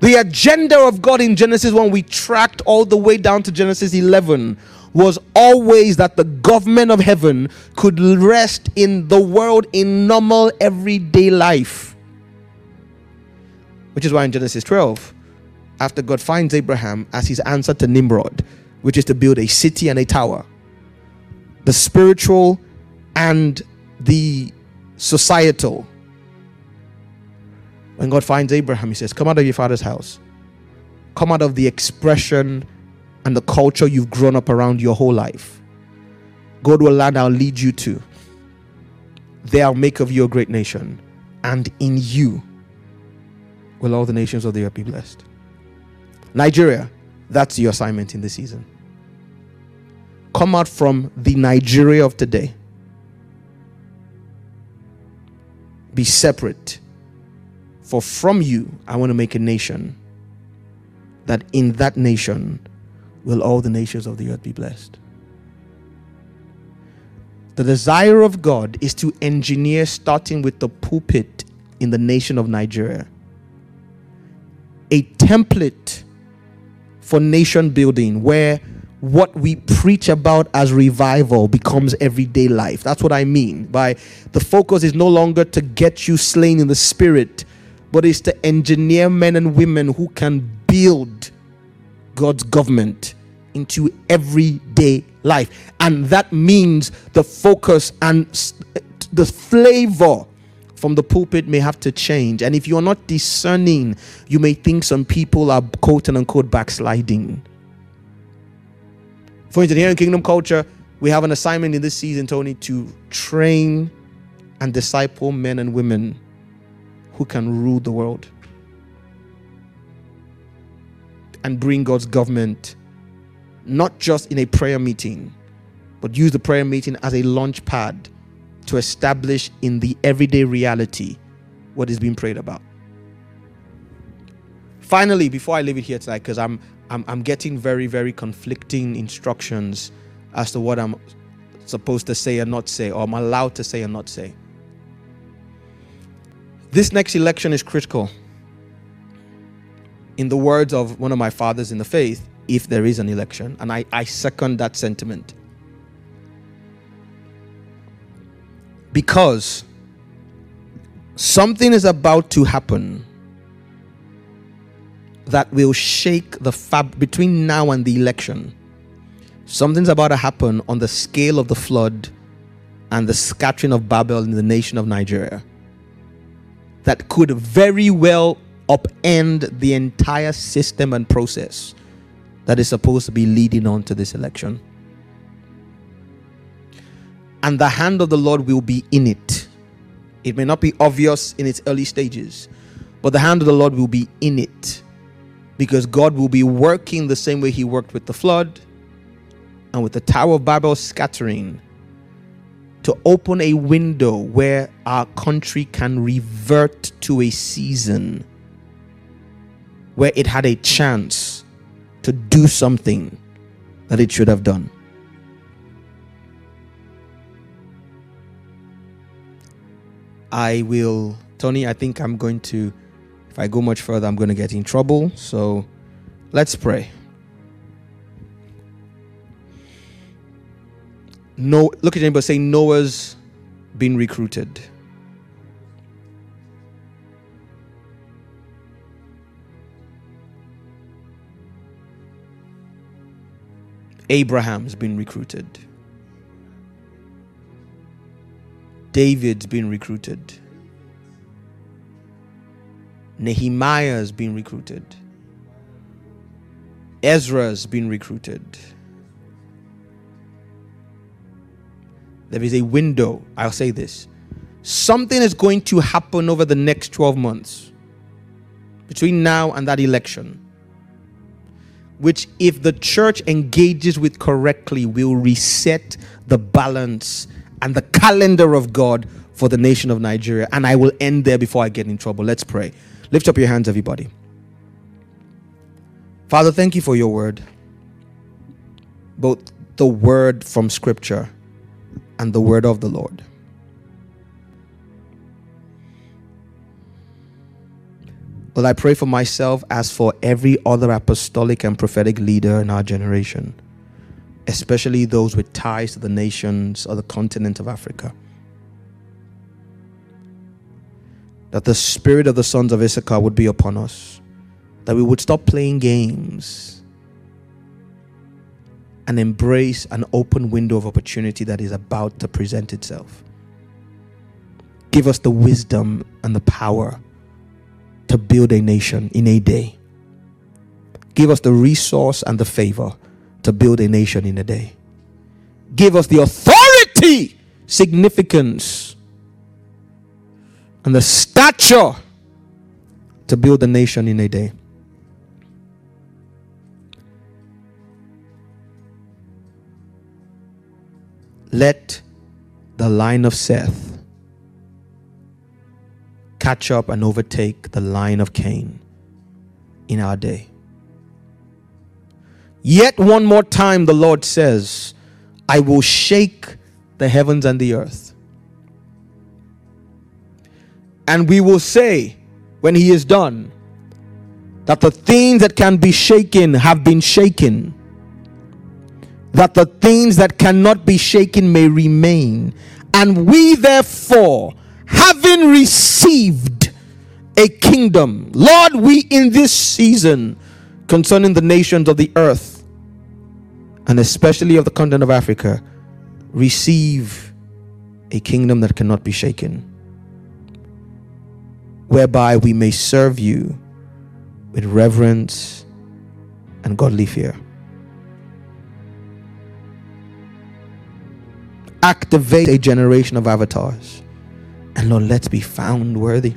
The agenda of God in Genesis 1, we tracked all the way down to Genesis 11, was always that the government of heaven could rest in the world in normal everyday life. Which is why in Genesis 12, after God finds Abraham as his answer to Nimrod, which is to build a city and a tower, the spiritual and the societal when God finds Abraham, he says, Come out of your father's house. Come out of the expression and the culture you've grown up around your whole life. Go to a land I'll lead you to. There I'll make of you a great nation. And in you will all the nations of the earth be blessed. Nigeria, that's your assignment in this season. Come out from the Nigeria of today. Be separate For from you I want to make a nation, that in that nation will all the nations of the earth be blessed. The desire of God is to engineer, starting with the pulpit in the nation of Nigeria, a template for nation building where what we preach about as revival becomes everyday life. That's what I mean by the focus is no longer to get you slain in the spirit, but it's to engineer men and women who can build God's government into everyday life. And that means the focus and the flavor from the pulpit may have to change. And if you're not discerning, you may think some people are quote unquote backsliding. For instance, here in Kingdom Culture, we have an assignment in this season, Tony, to train and disciple men and women who can rule the world and bring God's government not just in a prayer meeting, but use the prayer meeting as a launch pad to establish in the everyday reality what is being prayed about. Finally, before I leave it here tonight, because I'm, I'm I'm getting very, very conflicting instructions as to what I'm supposed to say and not say, or I'm allowed to say and not say. This next election is critical. In the words of one of my fathers in the faith, if there is an election, and I, I second that sentiment. Because something is about to happen that will shake the fab between now and the election. Something's about to happen on the scale of the flood and the scattering of Babel in the nation of Nigeria that could very well upend the entire system and process that is supposed to be leading on to this election. And the hand of the Lord will be in it. It may not be obvious in its early stages, but the hand of the Lord will be in it because God will be working the same way He worked with the flood and with the Tower of Babel scattering to open a window where our country can revert to a season where it had a chance to do something that it should have done. I will, Tony, I think I'm going to, if I go much further, I'm going to get in trouble. So let's pray. No, look at anybody say Noah's been recruited. Abraham's been recruited. David's been recruited. Nehemiah's been recruited. Ezra's been recruited. There is a window. I'll say this. Something is going to happen over the next 12 months between now and that election which, if the church engages with correctly, will reset the balance and the calendar of God for the nation of Nigeria. And I will end there before I get in trouble. Let's pray. Lift up your hands, everybody. Father, thank you for your word, both the word from Scripture and the word of the Lord. Lord, I pray for myself as for every other apostolic and prophetic leader in our generation, especially those with ties to the nations or the continent of Africa. That the spirit of the sons of Issachar would be upon us, that we would stop playing games and embrace an open window of opportunity that is about to present itself. Give us the wisdom and the power to build a nation in a day. Give us the resource and the favor to build a nation in a day. Give us the authority, significance, and the stature to build a nation in a day. Let the line of Seth catch up and overtake the line of Cain in our day. Yet one more time, the Lord says, I will shake the heavens and the earth. And we will say, when He is done, that the things that can be shaken have been shaken, that the things that cannot be shaken may remain. And we, therefore, having received a kingdom, Lord, we in this season concerning the nations of the earth, and especially of the continent of Africa, receive a kingdom that cannot be shaken, whereby we may serve you with reverence and godly fear. Activate a generation of avatars. And Lord, let's be found worthy.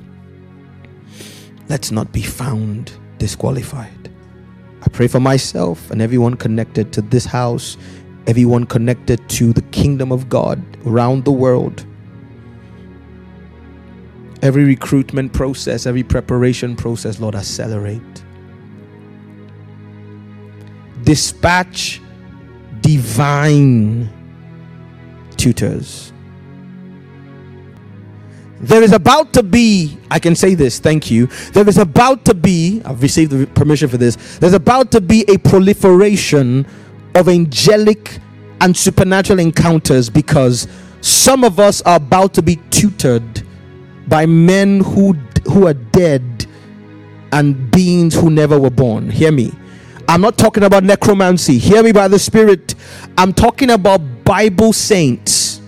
Let's not be found disqualified. I pray for myself and everyone connected to this house, everyone connected to the kingdom of God around the world. Every recruitment process, every preparation process, Lord, accelerate. Dispatch divine tutors. There is about to be, I can say this, thank you. There is about to be, I've received the permission for this, there's about to be a proliferation of angelic and supernatural encounters because some of us are about to be tutored by men who who are dead and beings who never were born. Hear me. I'm not talking about necromancy. Hear me by the Spirit. I'm talking about Bible saints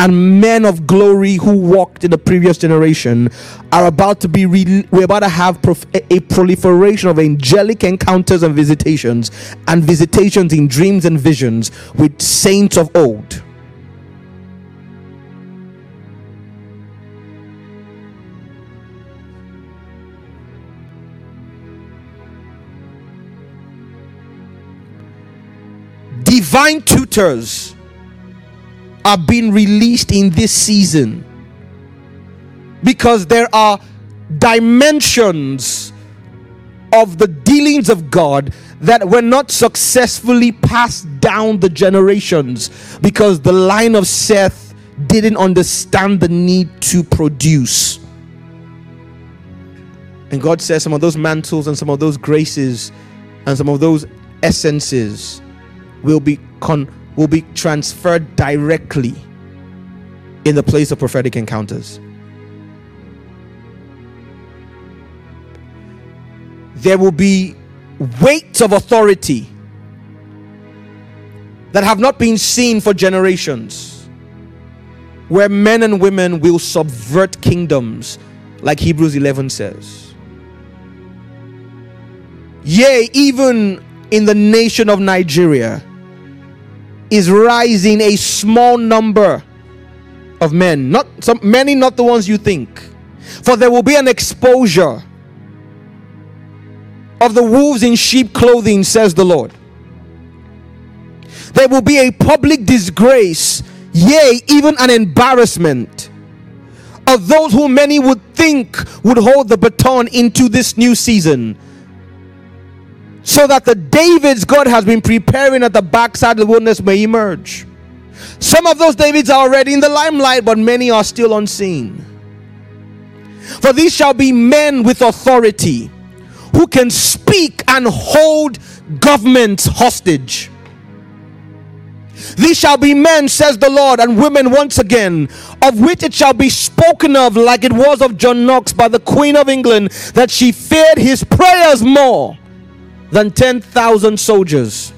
and men of glory who walked in the previous generation are about to be re- we're about to have prof- a proliferation of angelic encounters and visitations and visitations in dreams and visions with saints of old divine tutors are being released in this season because there are dimensions of the dealings of God that were not successfully passed down the generations because the line of Seth didn't understand the need to produce. And God says some of those mantles and some of those graces and some of those essences will be con- will be transferred directly in the place of prophetic encounters. There will be weights of authority that have not been seen for generations, where men and women will subvert kingdoms, like Hebrews 11 says. Yea, even in the nation of Nigeria, is rising a small number of men, not some many, not the ones you think. For there will be an exposure of the wolves in sheep clothing, says the Lord. There will be a public disgrace, yea, even an embarrassment of those who many would think would hold the baton into this new season so that the Davids God has been preparing at the backside of the wilderness may emerge. Some of those Davids are already in the limelight, but many are still unseen. For these shall be men with authority who can speak and hold governments hostage. These shall be men, says the Lord, and women once again, of which it shall be spoken of, like it was of John Knox by the Queen of England, that she feared his prayers more than 10,000 soldiers.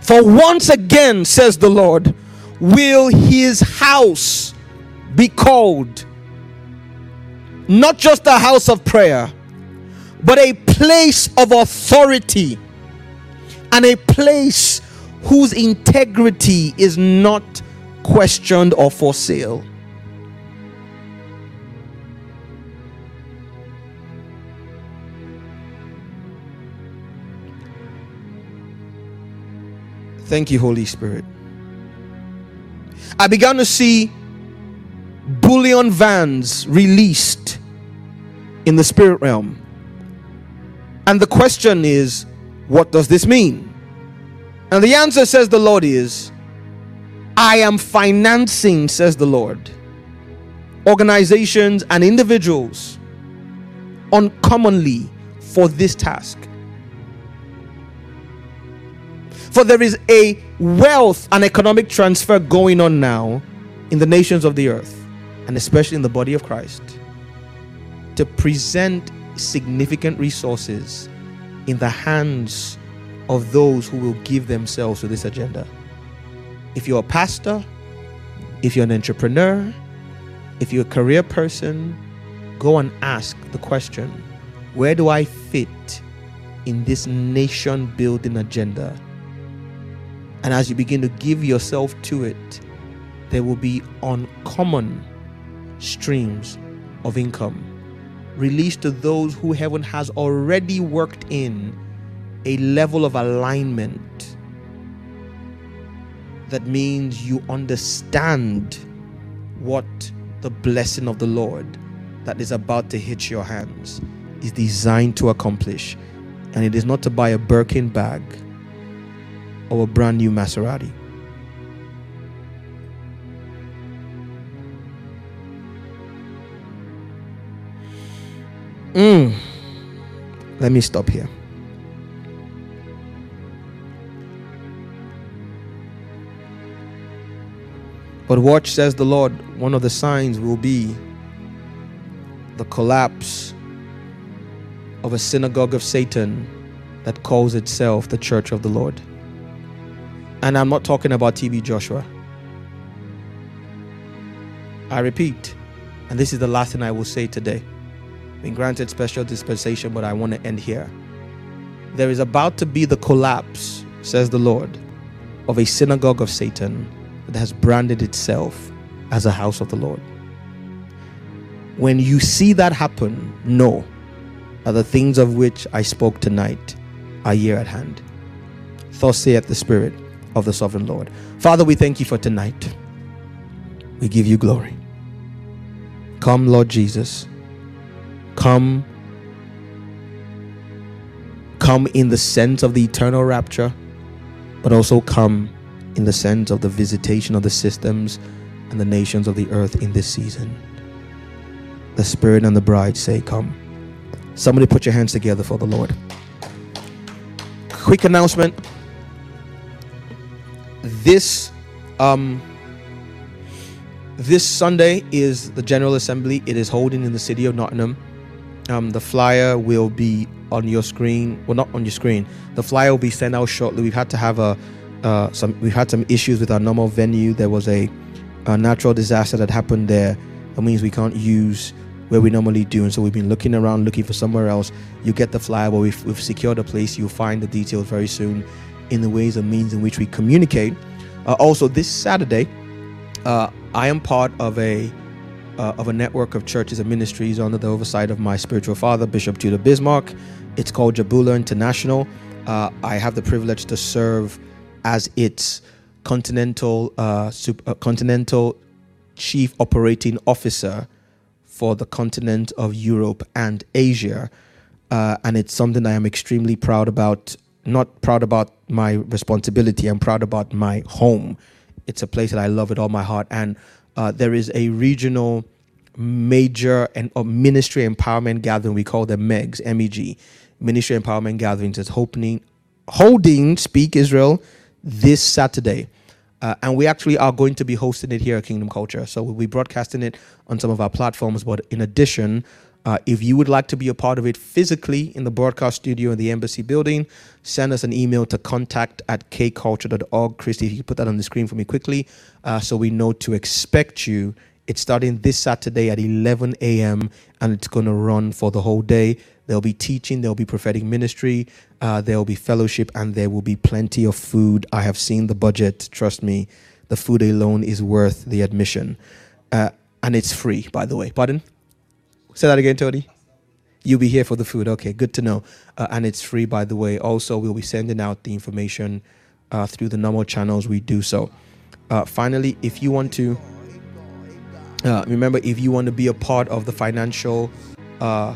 For once again, says the Lord, will his house be called not just a house of prayer, but a place of authority and a place whose integrity is not questioned or for sale. Thank you, Holy Spirit. I began to see bullion vans released in the spirit realm. And the question is, what does this mean? And the answer, says the Lord, is I am financing, says the Lord, organizations and individuals uncommonly for this task. For there is a wealth and economic transfer going on now in the nations of the earth, and especially in the body of Christ, to present significant resources in the hands of those who will give themselves to this agenda. If you're a pastor, if you're an entrepreneur, if you're a career person, go and ask the question where do I fit in this nation building agenda? And as you begin to give yourself to it, there will be uncommon streams of income released to those who heaven has already worked in a level of alignment that means you understand what the blessing of the Lord that is about to hit your hands is designed to accomplish. And it is not to buy a Birkin bag or a brand new Maserati. Mm. Let me stop here. But watch, says the Lord, one of the signs will be the collapse of a synagogue of Satan that calls itself the church of the Lord. And I'm not talking about TB Joshua. I repeat, and this is the last thing I will say today. Been granted special dispensation, but I want to end here. There is about to be the collapse, says the Lord, of a synagogue of Satan that has branded itself as a house of the Lord. When you see that happen, know that the things of which I spoke tonight are here at hand. Thus saith the Spirit of the Sovereign Lord. Father, we thank you for tonight. We give you glory. Come, Lord Jesus. Come. Come in the sense of the eternal rapture, but also come in the sense of the visitation of the systems and the nations of the earth in this season. The Spirit and the bride say, Come. Somebody put your hands together for the Lord. Quick announcement. This um this Sunday is the General Assembly. It is holding in the city of Nottingham. Um, the flyer will be on your screen. Well, not on your screen. The flyer will be sent out shortly. We've had to have a uh, some. We've had some issues with our normal venue. There was a, a natural disaster that happened there. That means we can't use where we normally do. And so we've been looking around, looking for somewhere else. You get the flyer, but we've, we've secured a place. You'll find the details very soon in the ways and means in which we communicate. Uh, also, this Saturday, uh, I am part of a uh, of a network of churches and ministries under the oversight of my spiritual father, Bishop Tudor Bismark. It's called Jabula International. Uh, I have the privilege to serve as its continental uh, uh, continental chief operating officer for the continent of Europe and Asia. Uh, and it's something I am extremely proud about. Not proud about my responsibility, I'm proud about my home. It's a place that I love with all my heart. And uh, there is a regional major and ministry empowerment gathering. We call them MEGs, M-E-G, Ministry Empowerment Gatherings. It's holding, holding Speak Israel this Saturday. Uh, and we actually are going to be hosting it here at Kingdom Culture. So we'll be broadcasting it on some of our platforms. But in addition, uh, if you would like to be a part of it physically in the broadcast studio in the embassy building, send us an email to contact at kculture.org. Christy, if you put that on the screen for me quickly uh, so we know to expect you. It's starting this Saturday at 11 a.m. and it's going to run for the whole day. There'll be teaching, there'll be prophetic ministry, uh, there will be fellowship, and there will be plenty of food. I have seen the budget. Trust me, the food alone is worth the admission. Uh, and it's free, by the way. Pardon? Say that again, Tony. You'll be here for the food. Okay, good to know. Uh, and it's free, by the way. Also, we'll be sending out the information uh, through the normal channels, we do so. Uh, finally, if you want to, uh, remember, if you want to be a part of the financial uh,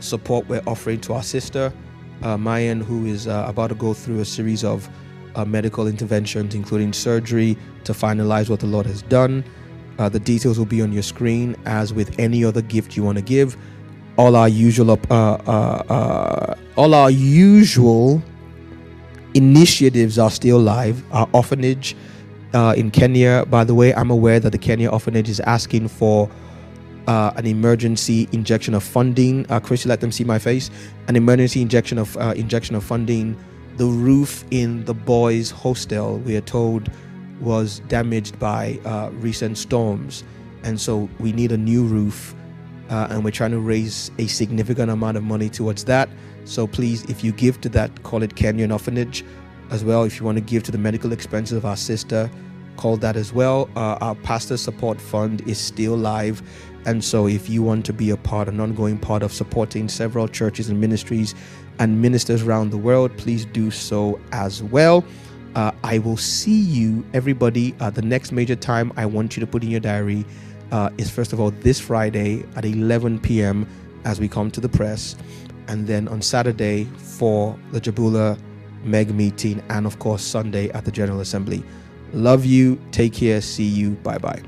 support we're offering to our sister, uh, Mayen, who is uh, about to go through a series of uh, medical interventions, including surgery, to finalize what the Lord has done. Uh, the details will be on your screen, as with any other gift you want to give. All our usual, all our usual initiatives are still live. Our orphanage uh, in Kenya, by the way, I'm aware that the Kenya orphanage is asking for uh, an emergency injection of funding. Uh, Chris, let them see my face. An emergency injection of uh, injection of funding. The roof in the boys' hostel, we are told, was damaged by uh, recent storms, and so we need a new roof. Uh, and we're trying to raise a significant amount of money towards that. So please, if you give to that, call it Kenyan Orphanage, as well. If you want to give to the medical expenses of our sister, call that as well. Uh, our pastor support fund is still live. And so, if you want to be a part, an ongoing part of supporting several churches and ministries and ministers around the world, please do so as well. Uh, I will see you, everybody. Uh, the next major time I want you to put in your diary uh, is first of all this Friday at 11 p.m. as we come to the press, and then on Saturday for the Jabula Meg meeting, and of course Sunday at the General Assembly. Love you. Take care. See you. Bye bye.